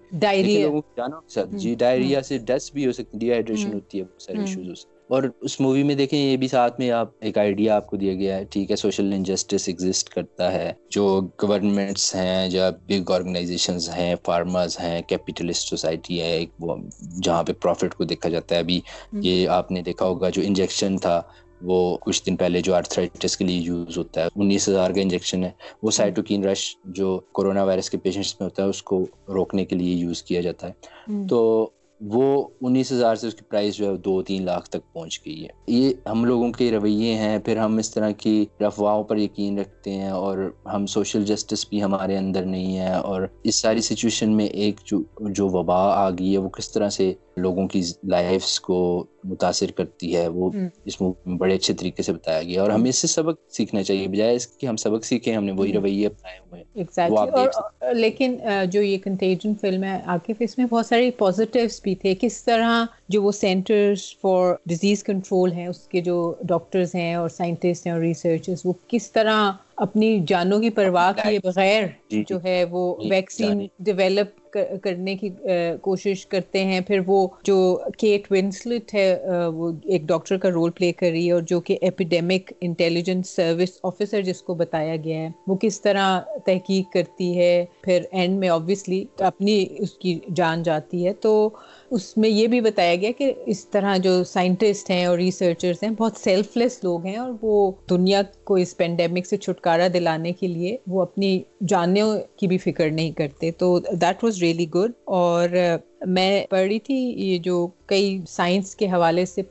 جانوں کے ساتھ۔ جی ڈائریا سے ڈسٹ بھی ہو سکتی ڈی ہائیڈریشن ہوتی ہے بہت سارے ایشوز ہو سکتے اور اس مووی میں دیکھیں یہ بھی ساتھ میں آپ ایک آئیڈیا آپ کو دیا گیا ہے ٹھیک ہے سوشل انجسٹس ایگزسٹ کرتا ہے۔ جو گورنمنٹس ہیں یا بگ آرگنائزیشنز ہیں فارمرز ہیں کیپیٹلسٹ سوسائٹی ہے ایک وہ جہاں پہ پروفٹ کو دیکھا جاتا ہے۔ ابھی یہ آپ نے دیکھا ہوگا جو انجیکشن تھا وہ کچھ دن پہلے جو آرتھرائٹس کے لیے یوز ہوتا ہے انیس ہزار کا انجیکشن ہے۔ وہ سائٹوکین رش جو کورونا وائرس کے پیشنٹس میں ہوتا ہے اس کو روکنے کے لیے یوز کیا جاتا ہے۔ تو وہ انیس ہزار سے اس کی پرائز جو ہے دو تین لاکھ تک پہنچ گئی ہے۔ یہ ہم لوگوں کے رویے ہیں، پھر ہم اس طرح کی رفواہوں پر یقین رکھتے ہیں اور ہم سوشل جسٹس بھی ہمارے اندر نہیں ہے اور اس ساری سچویشن میں ایک جو جو وبا آ گئی ہے وہ کس طرح سے لوگوں کی لائفس کو متاثر کرتی ہے وہ اس میں بڑے اچھے طریقے سے بتایا گیا اور ہمیں اس سے سبق سیکھنا چاہیے بجائے اس کہ ہم سبق سیکھیں ہم نے وہی رویے اپنائے ہوئے ہیں۔ لیکن جو یہ کنٹیجن فلم ہے عاقف اس میں بہت سارے پازیٹیوس بھی تھے۔ کس طرح جو وہ سینٹرز فار ڈیزیز کنٹرول ہیں اس کے جو ڈاکٹرز ہیں اور سائنٹسٹ ہیں اور ریسرچرز وہ کس طرح اپنی جانوں کی پرواہ کیے بغیر جی، جی۔ جو ہے وہ ویکسین ڈیولپ کرنے کی کوشش کرتے ہیں۔ پھر وہ جو کیٹ ونسلٹ ہے وہ ایک ڈاکٹر کا رول پلے کر رہی ہے اور جو کہ ایپیڈیمک انٹیلیجنس سروس آفیسر جس کو بتایا گیا ہے وہ کس طرح تحقیق کرتی ہے۔ پھر اینڈ میں آبویسلی اپنی اس کی جان جاتی ہے۔ تو اس میں یہ بھی بتایا گیا کہ اس طرح جو سائنٹسٹ ہیں اور ریسرچرز ہیں، بہت سیلف لیس لوگ ہیں اور وہ دنیا کو اس پینڈیمک سے چھٹکارا دلانے کے لیے وہ اپنی جانوں کی بھی فکر نہیں کرتے۔ تو دیٹ واز ریئلی گڈ اور میں پڑھ رہی تھی، یہ جو کئی سائنس کے حوالے سے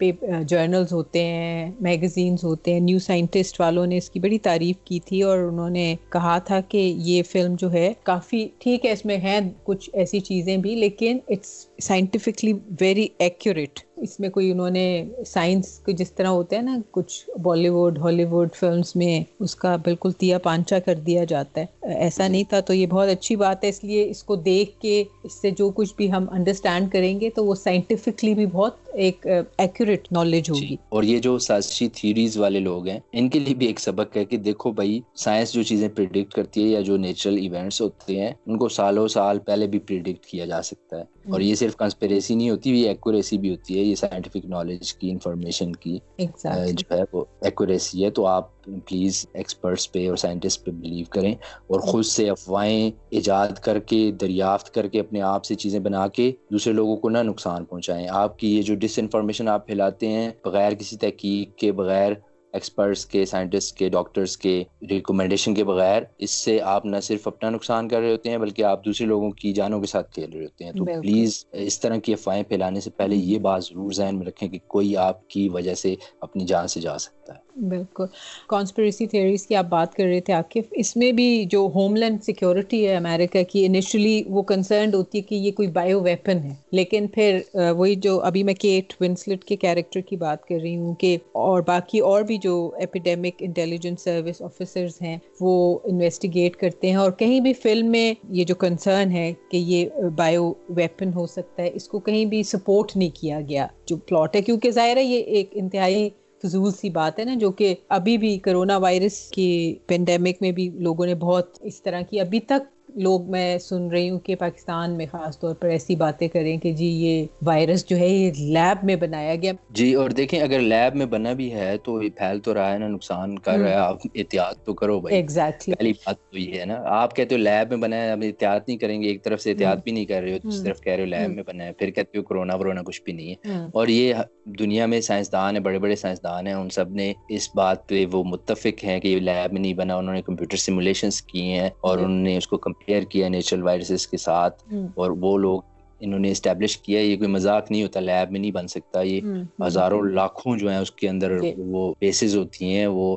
جرنلز ہوتے ہیں میگزینز ہوتے ہیں نیو سائنٹسٹ والوں نے اس کی بڑی تعریف کی تھی اور انہوں نے کہا تھا کہ یہ فلم جو ہے کافی ٹھیک ہے، اس میں ہیں کچھ ایسی چیزیں بھی، لیکن اٹس سائنٹیفکلی ویری ایکوریٹ اس میں کوئی انہوں نے سائنس کو جس طرح ہوتے ہیں نا کچھ Bollywood Hollywood films میں اس کا بالکل تیا پانچا کر دیا جاتا ہے۔ ایسا نہیں تھا تو یہ بہت اچھی بات ہے اس لیے اس کو دیکھ کے اس سے جو کچھ بھی ہم انڈرسٹینڈ کریں گے تو وہ سائنٹیفکلی بھی بہت ایک ایکوریٹ نالج ہوگی۔ جی، اور یہ جو سازشی تھیوریز والے لوگ ہیں ان کے لیے بھی ایک سبق ہے کہ دیکھو بھائی سائنس جو چیزیں پریڈکٹ کرتی ہے یا جو نیچرل ایونٹس ہوتے ہیں ان کو سالوں سال پہلے بھی پریڈکٹ کیا جا سکتا ہے۔ اور یہ صرف کنسپریسی نہیں ہوتی یہ ایکوریسی بھی ہوتی ہے۔ سائنٹیفک نالج کی انفارمیشن کی جو ہے وہ ایکوریسی ہے تو آپ پلیز ایکسپرٹس پہ اور سائنٹسٹ پہ بلیو کریں اور خود سے افواہیں ایجاد کر کے دریافت کر کے اپنے آپ سے چیزیں بنا کے دوسرے لوگوں کو نہ نقصان پہنچائیں۔ آپ کی یہ جو ڈس انفارمیشن آپ پھیلاتے ہیں بغیر کسی تحقیق کے بغیر ایکسپرٹس کے سائنٹسٹ کے ڈاکٹرس کے ریکمنڈیشن کے بغیر اس سے آپ نہ صرف اپنا نقصان کر رہے ہوتے ہیں بلکہ آپ دوسرے لوگوں کی جانوں کے ساتھ کھیل رہے ہوتے ہیں۔ تو پلیز اس طرح کی افواہیں پھیلانے سے پہلے یہ بات ضرور ذہن میں رکھیں کہ کوئی آپ کی وجہ سے اپنی جان سے جا سکتا ہے۔ بالکل۔ کانسپریسی تھیوریز کی آپ بات کر رہے تھے عاقف اس میں بھی جو ہوم لینڈ سیکورٹی ہے امریکہ کی انیشلی وہ کنسرنڈ ہوتی ہے کہ یہ کوئی بایو ویپن ہے۔ لیکن پھر وہی جو ابھی میں کیٹ ونسلٹ کے کیریکٹر کی بات کر رہی ہوں کہ اور باقی اور بھی جو ایپیڈیمک انٹیلیجنس سروس آفیسرز ہیں، وہ انویسٹیگیٹ کرتے ہیں۔ اور کہیں بھی فلم میں یہ جو کنسرن ہے کہ یہ بایو ویپن ہو سکتا ہے، اس کو کہیں بھی سپورٹ نہیں کیا گیا۔ جو پلاٹ ہے، کیونکہ ظاہر ہے یہ ایک انتہائی فضول سی بات ہے نا، جو کہ ابھی بھی کرونا وائرس کی پینڈیمک میں بھی لوگوں نے بہت اس طرح کی، ابھی تک لوگ میں سن رہی ہوں کہ پاکستان میں خاص طور پر ایسی باتیں کریں کہ جی یہ وائرس جو ہے یہ لیب میں بنایا گیا۔ جی اور دیکھیں اگر لیب میں بنا بھی ہے تو یہ پھیل تو رہا ہے نا نقصان کر رہا ہے۔ آپ احتیاط تو کرو بھائی۔ Exactly. پہلی بات تو یہ ہے نا۔ آپ کہتے ہو لیب میں بنا ہے اب احتیاط نہیں کریں گے ایک طرف سے احتیاط بھی نہیں کر رہے ہو صرف کہہ رہے ہو لیب میں بنا ہے۔ پھر کہتے ہو کرونا ورونا کچھ بھی نہیں ہے۔ اور یہ دنیا میں سائنسدان ہیں بڑے بڑے سائنسدان ہیں ان سب نے اس بات پہ وہ متفق ہیں کہ یہ لیب میں نہیں بنا انہوں نے کمپیوٹر سیمولیشنس کی ہیں اور انہوں نے اس کو کمپیئر کیا نیچرل وائرسز کے ساتھ اور وہ لوگ انہوں نے اسٹیبلش کیا یہ کوئی مذاق نہیں ہوتا لیب میں نہیں بن سکتا۔ یہ ہزاروں لاکھوں جو ہیں اس کے اندر جی۔ وہ بیسز ہوتی ہیں وہ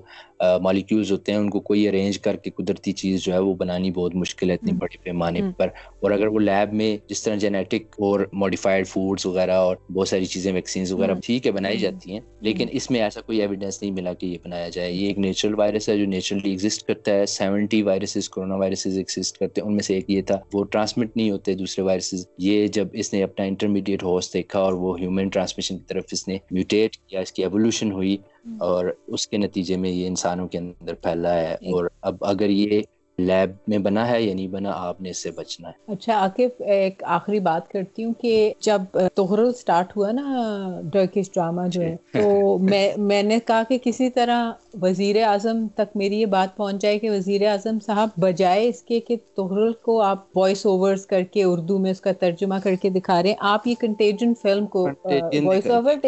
مالیکیولز ہوتے ہیں ان کو کوئی ارینج کر کے قدرتی چیز جو ہے وہ بنانی بہت مشکل ہے اتنی بڑے پیمانے پر۔ اور اگر وہ لیب میں جس طرح جینیٹک اور موڈیفائڈ فوڈس وغیرہ اور بہت ساری چیزیں ویکسینز وغیرہ ٹھیک ہے بنائی جاتی ہیں لیکن اس میں ایسا کوئی ایویڈینس نہیں ملا کہ یہ بنایا جائے۔ یہ ایک نیچرل وائرس ہے جو نیچرلی ایگزسٹ کرتا ہے۔ Seventy viruses corona viruses exist کرتے ہیں۔ ان میں سے ایک یہ تھا وہ ٹرانسمٹ نہیں ہوتے دوسرے وائرسز یہ جب اس نے اپنا انٹرمیڈیٹ ہوسٹ دیکھا اور وہ ہیومن ٹرانسمیشن کی طرف اس نے میوٹیٹ کیا اس کی ایولیوشن ہوئی اور اس کے نتیجے میں یہ انسانوں کے اندر پھیلا ہے اور اب اگر یہ لیب میں بنا ہے یا نہیں بنا آپ نے اس سے بچنا ہے۔ اچھا عاقف ایک آخری بات کرتی ہوں کہ جب توہرل سٹارٹ ہوا نا ٹرکش ڈراما جو ہے تو میں میں نے کہا کہ کسی طرح وزیر اعظم تک میری یہ بات پہنچ جائے کہ وزیر اعظم صاحب بجائے اس کے کہ توہرل کو آپ وائس اوورز کر کے اردو میں اس کا ترجمہ کر کے دکھا رہے ہیں۔ آپ یہ کنٹیجن فلم کو وائس اوور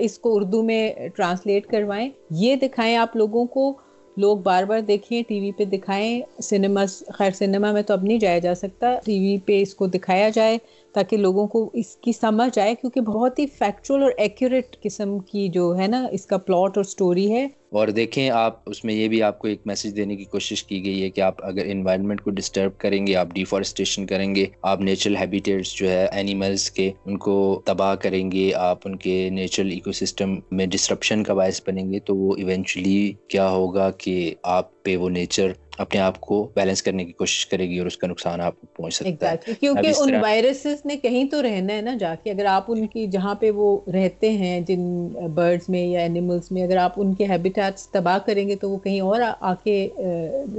اس کو اردو میں ٹرانسلیٹ کروائیں۔ یہ دکھائیں آپ لوگوں کو لوگ بار بار دیکھیں، ٹی وی پہ دکھائیں سنیما خیر سنیما میں تو اب نہیں جایا جا سکتا، ٹی وی پہ اس کو دکھایا جائے۔ تاکہ لوگوں کو اس کی سمجھ آئے، کیونکہ بہت ہی فیکچوئل اور ایکوریٹ قسم کی جو ہے نا، اس کا پلاٹ اور سٹوری ہے۔ اور دیکھیں، آپ، اس میں یہ بھی آپ کو ایک میسج دینے کی کوشش کی گئی ہے کہ آپ اگر انوائرمنٹ کو ڈسٹرب کریں گے، آپ ڈیفارسٹیشن کریں گے، آپ نیچرل ہیبیٹیٹس جو ہے اینیملس کے، ان کو تباہ کریں گے، آپ ان کے نیچرل ایکو سسٹم میں ڈسٹرپشن کا باعث بنیں گے، تو وہ ایونچولی کیا ہوگا کہ آپ پہ وہ نیچر اپنے آپ کو بیلنس کرنے کی کوشش کرے گی اور اس کا نقصان آپ کو پہنچ سکتا ہے۔ کیونکہ ان وائرسز نے کہیں تو رہنا ہے نا جا کے۔ اگر آپ ان کی جہاں پہ وہ رہتے ہیں جن برڈز میں یا اینیملس میں اگر آپ ان کے ہیبیٹیٹس تباہ کریں گے تو وہ کہیں اور آ کے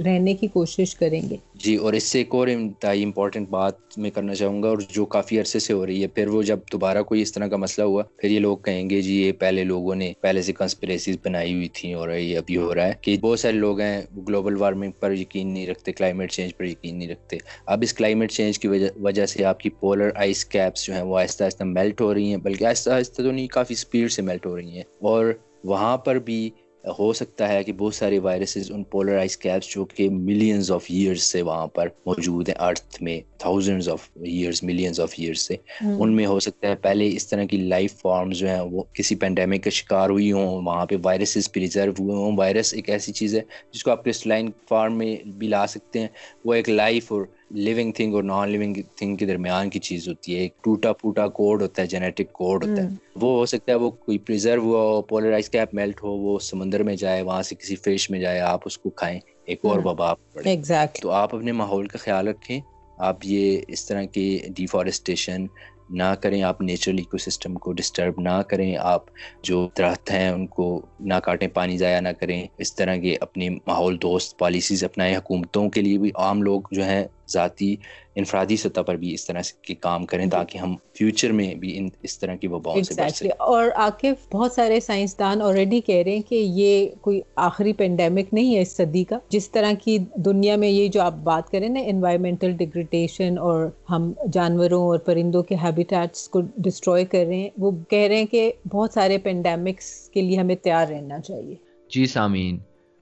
رہنے کی کوشش کریں گے۔ جی اور اس سے ایک اور انتہائی امپورٹنٹ بات میں کرنا چاہوں گا اور جو کافی عرصے سے ہو رہی ہے۔ پھر وہ جب دوبارہ کوئی اس طرح کا مسئلہ ہوا پھر یہ لوگ کہیں گے جی یہ پہلے لوگوں نے پہلے سے کنسپریسیز بنائی ہوئی تھیں اور یہ ابھی ہو رہا ہے کہ بہت سارے لوگ ہیں گلوبل وارمنگ پر یقین نہیں رکھتے کلائمیٹ چینج پر یقین نہیں رکھتے۔ اب اس کلائمیٹ چینج کی وجہ سے آپ کی پولر آئس کیپس جو ہیں وہ آہستہ آہستہ میلٹ ہو رہی ہیں، بلکہ آہستہ آہستہ تو نہیں، کافی اسپیڈ سے میلٹ ہو رہی ہیں۔ اور وہاں پر بھی ہو سکتا ہے کہ بہت سارے وائرسز ان پولرائز کیپس جو کہ ملینز آف ایئرس سے وہاں پر موجود ہیں ارتھ میں thousands of years millions of years سے۔ ان میں ہو سکتا ہے پہلے اس طرح کی لائف فارمز جو ہیں وہ کسی پینڈیمک کا شکار ہوئی ہوں وہاں پہ وائرسز پریزرو ہوئے ہوں۔ وائرس ایک ایسی چیز ہے جس کو آپ کرسٹلائن فارم میں بھی لا سکتے ہیں۔ وہ ایک لائف اور لیونگ تھنگ اور نان لیونگ تھنگ کے درمیان کی چیز ہوتی ہے ایک ٹوٹا پھوٹا کوڈ ہوتا ہے جینیٹک کوڈ ہوتا ہے۔ وہ ہو سکتا ہے وہ کوئی پریزرو ہوا ہو پولرائز کیپ میلٹ ہو وہ سمندر میں جائے وہاں سے کسی فش میں جائے آپ اس کو کھائیں ایک اور وبا پڑے۔ تو آپ اپنے ماحول کا خیال رکھیں۔ آپ یہ اس طرح کی ڈیفارسٹیشن نہ کریں آپ نیچرل ایکو سسٹم کو ڈسٹرب نہ کریں۔ آپ جو درخت ہیں ان کو نہ کاٹیں پانی ضائع نہ کریں۔ اس طرح کے اپنی ماحول دوست پالیسیز اپنائیں۔ حکومتوں کے لیے بھی عام لوگ جو ہیں ذاتی انفرادی سطح پر بھی اس طرح کے کام کریں تاکہ ہم فیوچر میں بھی ان اس طرح کی وباؤں سے بچ سکیں۔ اور عاقف بہت سارے سائنسدان آلریڈی کہہ رہے ہیں کہ یہ کوئی آخری پینڈیمک نہیں ہے اس صدی کا۔ جس طرح کی دنیا میں یہ جو آپ بات کریں نا انوائرمنٹل ڈیگریڈیشن اور ہم جانوروں اور پرندوں کے ہیبیٹیٹس کو ڈسٹروائے کر رہے ہیں وہ کہہ رہے ہیں کہ بہت سارے پینڈیمکس کے لیے ہمیں تیار رہنا چاہیے۔ جی سامعین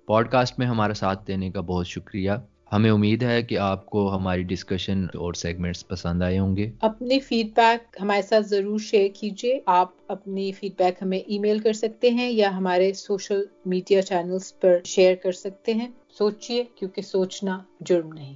پوڈ کاسٹ میں ہمارا ساتھ دینے کا بہت شکریہ۔ ہمیں امید ہے کہ آپ کو ہماری ڈسکشن اور سیگمنٹس پسند آئے ہوں گے۔ اپنی فیڈ بیک ہمارے ساتھ ضرور شیئر کیجیے۔ آپ اپنی فیڈ بیک ہمیں ای میل کر سکتے ہیں یا ہمارے سوشل میڈیا چینلز پر شیئر کر سکتے ہیں۔ سوچئے کیونکہ سوچنا جرم نہیں۔